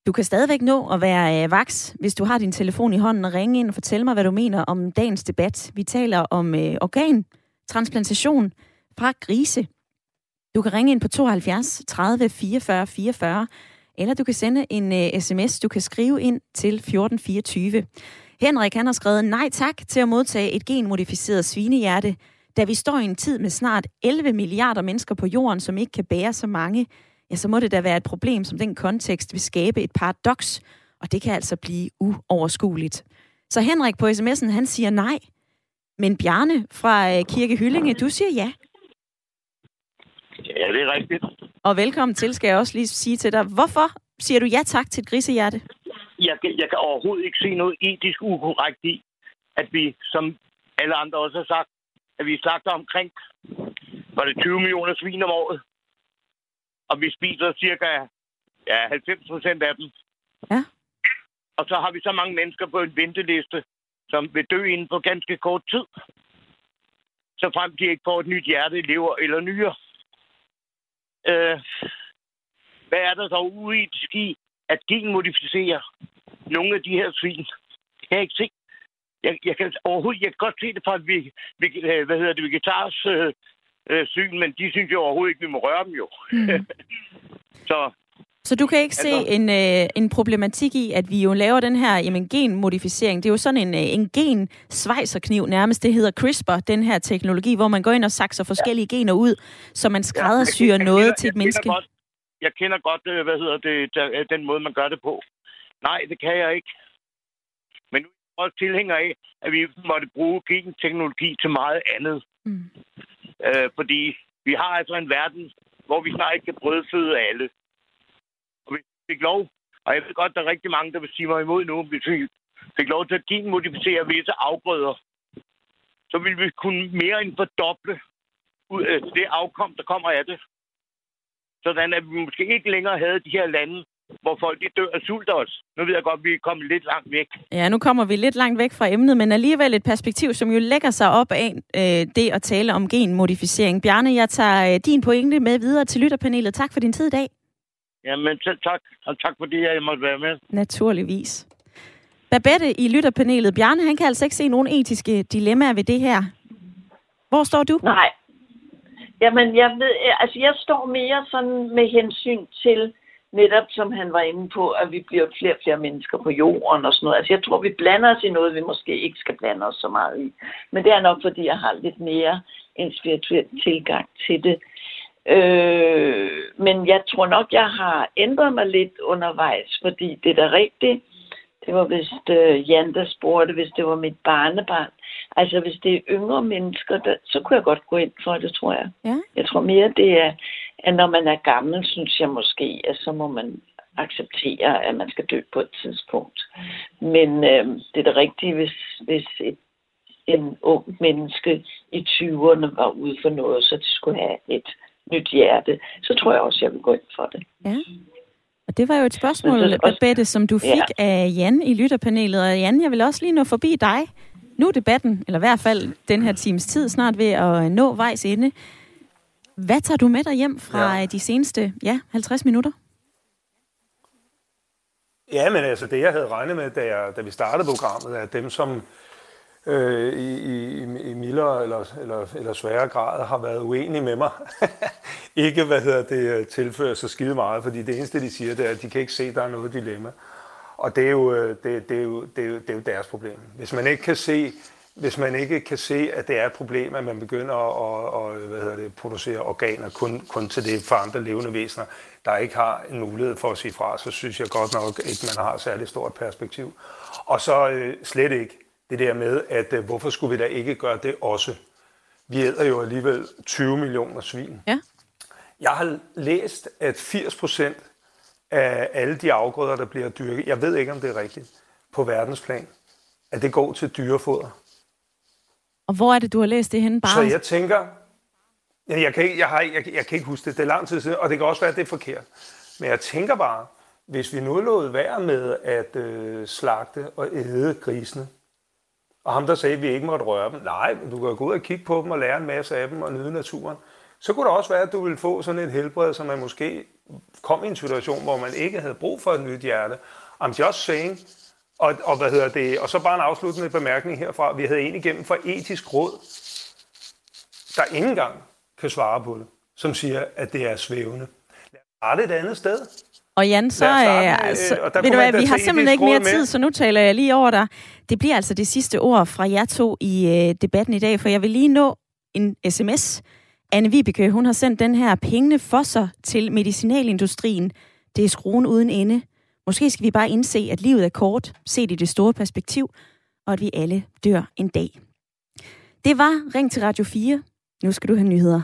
Du kan stadigvæk nå at være øh, vaks, hvis du har din telefon i hånden og ringe ind og fortælle mig, hvad du mener om dagens debat. Vi taler om øh, organtransplantation fra grise. Du kan ringe ind på 72 30 44 44, eller du kan sende en øh, uh, sms, du kan skrive ind til 1424. Henrik han har skrevet nej tak til at modtage et genmodificeret svinehjerte, da vi står i en tid med snart 11 milliarder mennesker på jorden, som ikke kan bære så mange ja, så må det da være et problem, som den kontekst vil skabe et paradoks, og det kan altså blive uoverskueligt. Så Henrik på sms'en, han siger nej. Men Bjarne fra øh, Kirke Hyllinge, du siger ja. Ja, det er rigtigt. Og velkommen til, skal jeg også lige sige til dig. Hvorfor siger du ja tak til et grisehjerte? Jeg, jeg kan overhovedet ikke se noget etisk ukorrekt i, at vi, som alle andre også har sagt, at vi slagter omkring, var det 20 millioner svin om året og vi spiser cirka ja, 90 procent af dem. Ja. Og så har vi så mange mennesker på en venteliste, som vil dø inden for ganske kort tid. Så frem de ikke får et nyt hjerte, lever eller nyere. Øh, hvad er der så uetisk i at genmodificere nogle af de her svin? Det kan jeg ikke se. Jeg, jeg kan overhovedet jeg kan godt se det fra vi, vi, hvad hedder det, vegetars øh, øh, syn, men de synes jo overhovedet ikke, vi må røre dem jo. Mm. så så du kan ikke altså, se en, øh, en problematik i, at vi jo laver den her jamen, genmodificering. Det er jo sådan en, øh, en gen svejserkniv nærmest. Det hedder CRISPR, den her teknologi, hvor man går ind og sakser forskellige ja. gener ud, så man skræddersyrer ja, noget kender, til et menneske. Godt, jeg kender godt, øh, hvad hedder det, der, den måde, man gør det på. Nej, det kan jeg ikke. Men nu er jeg også tilhænger af, at vi måtte bruge genteknologi til meget andet. Mm. Øh, fordi vi har altså en verden, hvor vi snart ikke kan brødføde alle. Fik lov, og jeg ved godt, der er rigtig mange, der vil sige mig imod nu, hvis vi fik lov til at genmodificere visse afgrøder, så ville vi kunne mere end fordoble ud af det afkom, der kommer af det. Sådan at vi måske ikke længere havde de her lande, hvor folk de dør af sult også. Nu ved jeg godt, at vi er kommet lidt langt væk. Ja, nu kommer vi lidt langt væk fra emnet, men alligevel et perspektiv, som jo lægger sig op af øh, det at tale om genmodificering. Bjarne, jeg tager øh, din pointe med videre til lytterpanelet. Tak for din tid i dag. Jamen selv tak, og tak fordi jeg måtte være med. Naturligvis. Babette i lytterpanelet. Bjarne, han kan altså ikke se nogen etiske dilemmaer ved det her. Hvor står du? Nej. Jamen, jeg ved, altså jeg står mere sådan med hensyn til, netop som han var inde på, at vi bliver flere og flere mennesker på jorden og sådan noget. Altså jeg tror, vi blander os i noget, vi måske ikke skal blande os så meget i. Men det er nok, fordi jeg har lidt mere en spirituel tilgang til det. Øh, men jeg tror nok, jeg har ændret mig lidt undervejs, fordi det er da rigtigt. Det var vist øh, Jan, der spurgte, hvis det var mit barnebarn. Altså, hvis det er yngre mennesker, der, så kunne jeg godt gå ind for det, tror jeg. Ja. Jeg tror mere, det er at når man er gammel, synes jeg måske, at så må man acceptere, at man skal dø på et tidspunkt. Men øh, det er det rigtige, hvis, hvis et, en ung menneske i 20'erne var ude for noget, så de skulle have et nyt hjerte, så tror jeg også, jeg vil gå ind for det. Ja. Og det var jo et spørgsmål, Babette, som du fik ja. af Jan i lytterpanelet. Og Jan, jeg vil også lige nå forbi dig. Nu er debatten, eller i hvert fald den her times tid, snart ved at nå vejs ende. Hvad tager du med dig hjem fra ja. de seneste ja, 50 minutter? Ja, men altså det, jeg havde regnet med, da, jeg, da vi startede programmet, er dem, som øh, i, i, i mildere eller, eller, eller sværere grad har været uenige med mig, ikke hvad hedder det, øh, tilfører så skide meget, fordi det eneste, de siger, det er, at de kan ikke se, at der er noget dilemma. Og det er, jo, øh, det, det, er jo, det, er jo, det er jo deres problem. Hvis man ikke kan se hvis man ikke kan se, at det er et problem, at man begynder at, at hvad hedder det, producere organer kun, kun til det for andre levende væsener, der ikke har en mulighed for at sige fra, så synes jeg godt nok ikke, man har særligt stort perspektiv. Og så øh, slet ikke det der med, at øh, hvorfor skulle vi da ikke gøre det også? Vi æder jo alligevel 20 millioner svin. Ja. Jeg har læst, at 80 procent af alle de afgrøder, der bliver dyrket, jeg ved ikke, om det er rigtigt, på verdensplan, at det går til dyrefoder. Og hvor er det, du har læst det henne? Bare... Så jeg tænker, ja, jeg, kan ikke, jeg, har, jeg, jeg kan ikke huske det, det er lang tid siden, og det kan også være, at det er forkert. Men jeg tænker bare, hvis vi nu lod være med at øh, slagte og æde grisene, og ham der sagde, at vi ikke måtte røre dem, nej, du kan gå ud og kigge på dem og lære en masse af dem og nyde naturen, så kunne det også være, at du ville få sådan et helbred, så man måske kom i en situation, hvor man ikke havde brug for et nyt hjerte. I'm just saying, og, og, hvad hedder det, og så bare en afsluttende bemærkning herfra. Vi havde en igennem for etisk råd, der ikke engang kan svare på det, som siger, at det er svævende. Lad os det et andet sted. Og Jan, så, øh, altså, og ved du hvad, vi har simpelthen ikke mere tid, så nu taler jeg lige over dig. Det bliver altså det sidste ord fra jer to i øh, debatten i dag, for jeg vil lige nå en sms. Anne Vibeke, hun har sendt den her pengene for sig til medicinalindustrien. Det er skruen uden ende. Måske skal vi bare indse, at livet er kort, set i det store perspektiv, og at vi alle dør en dag. Det var Ring til Radio 4. Nu skal du have nyheder.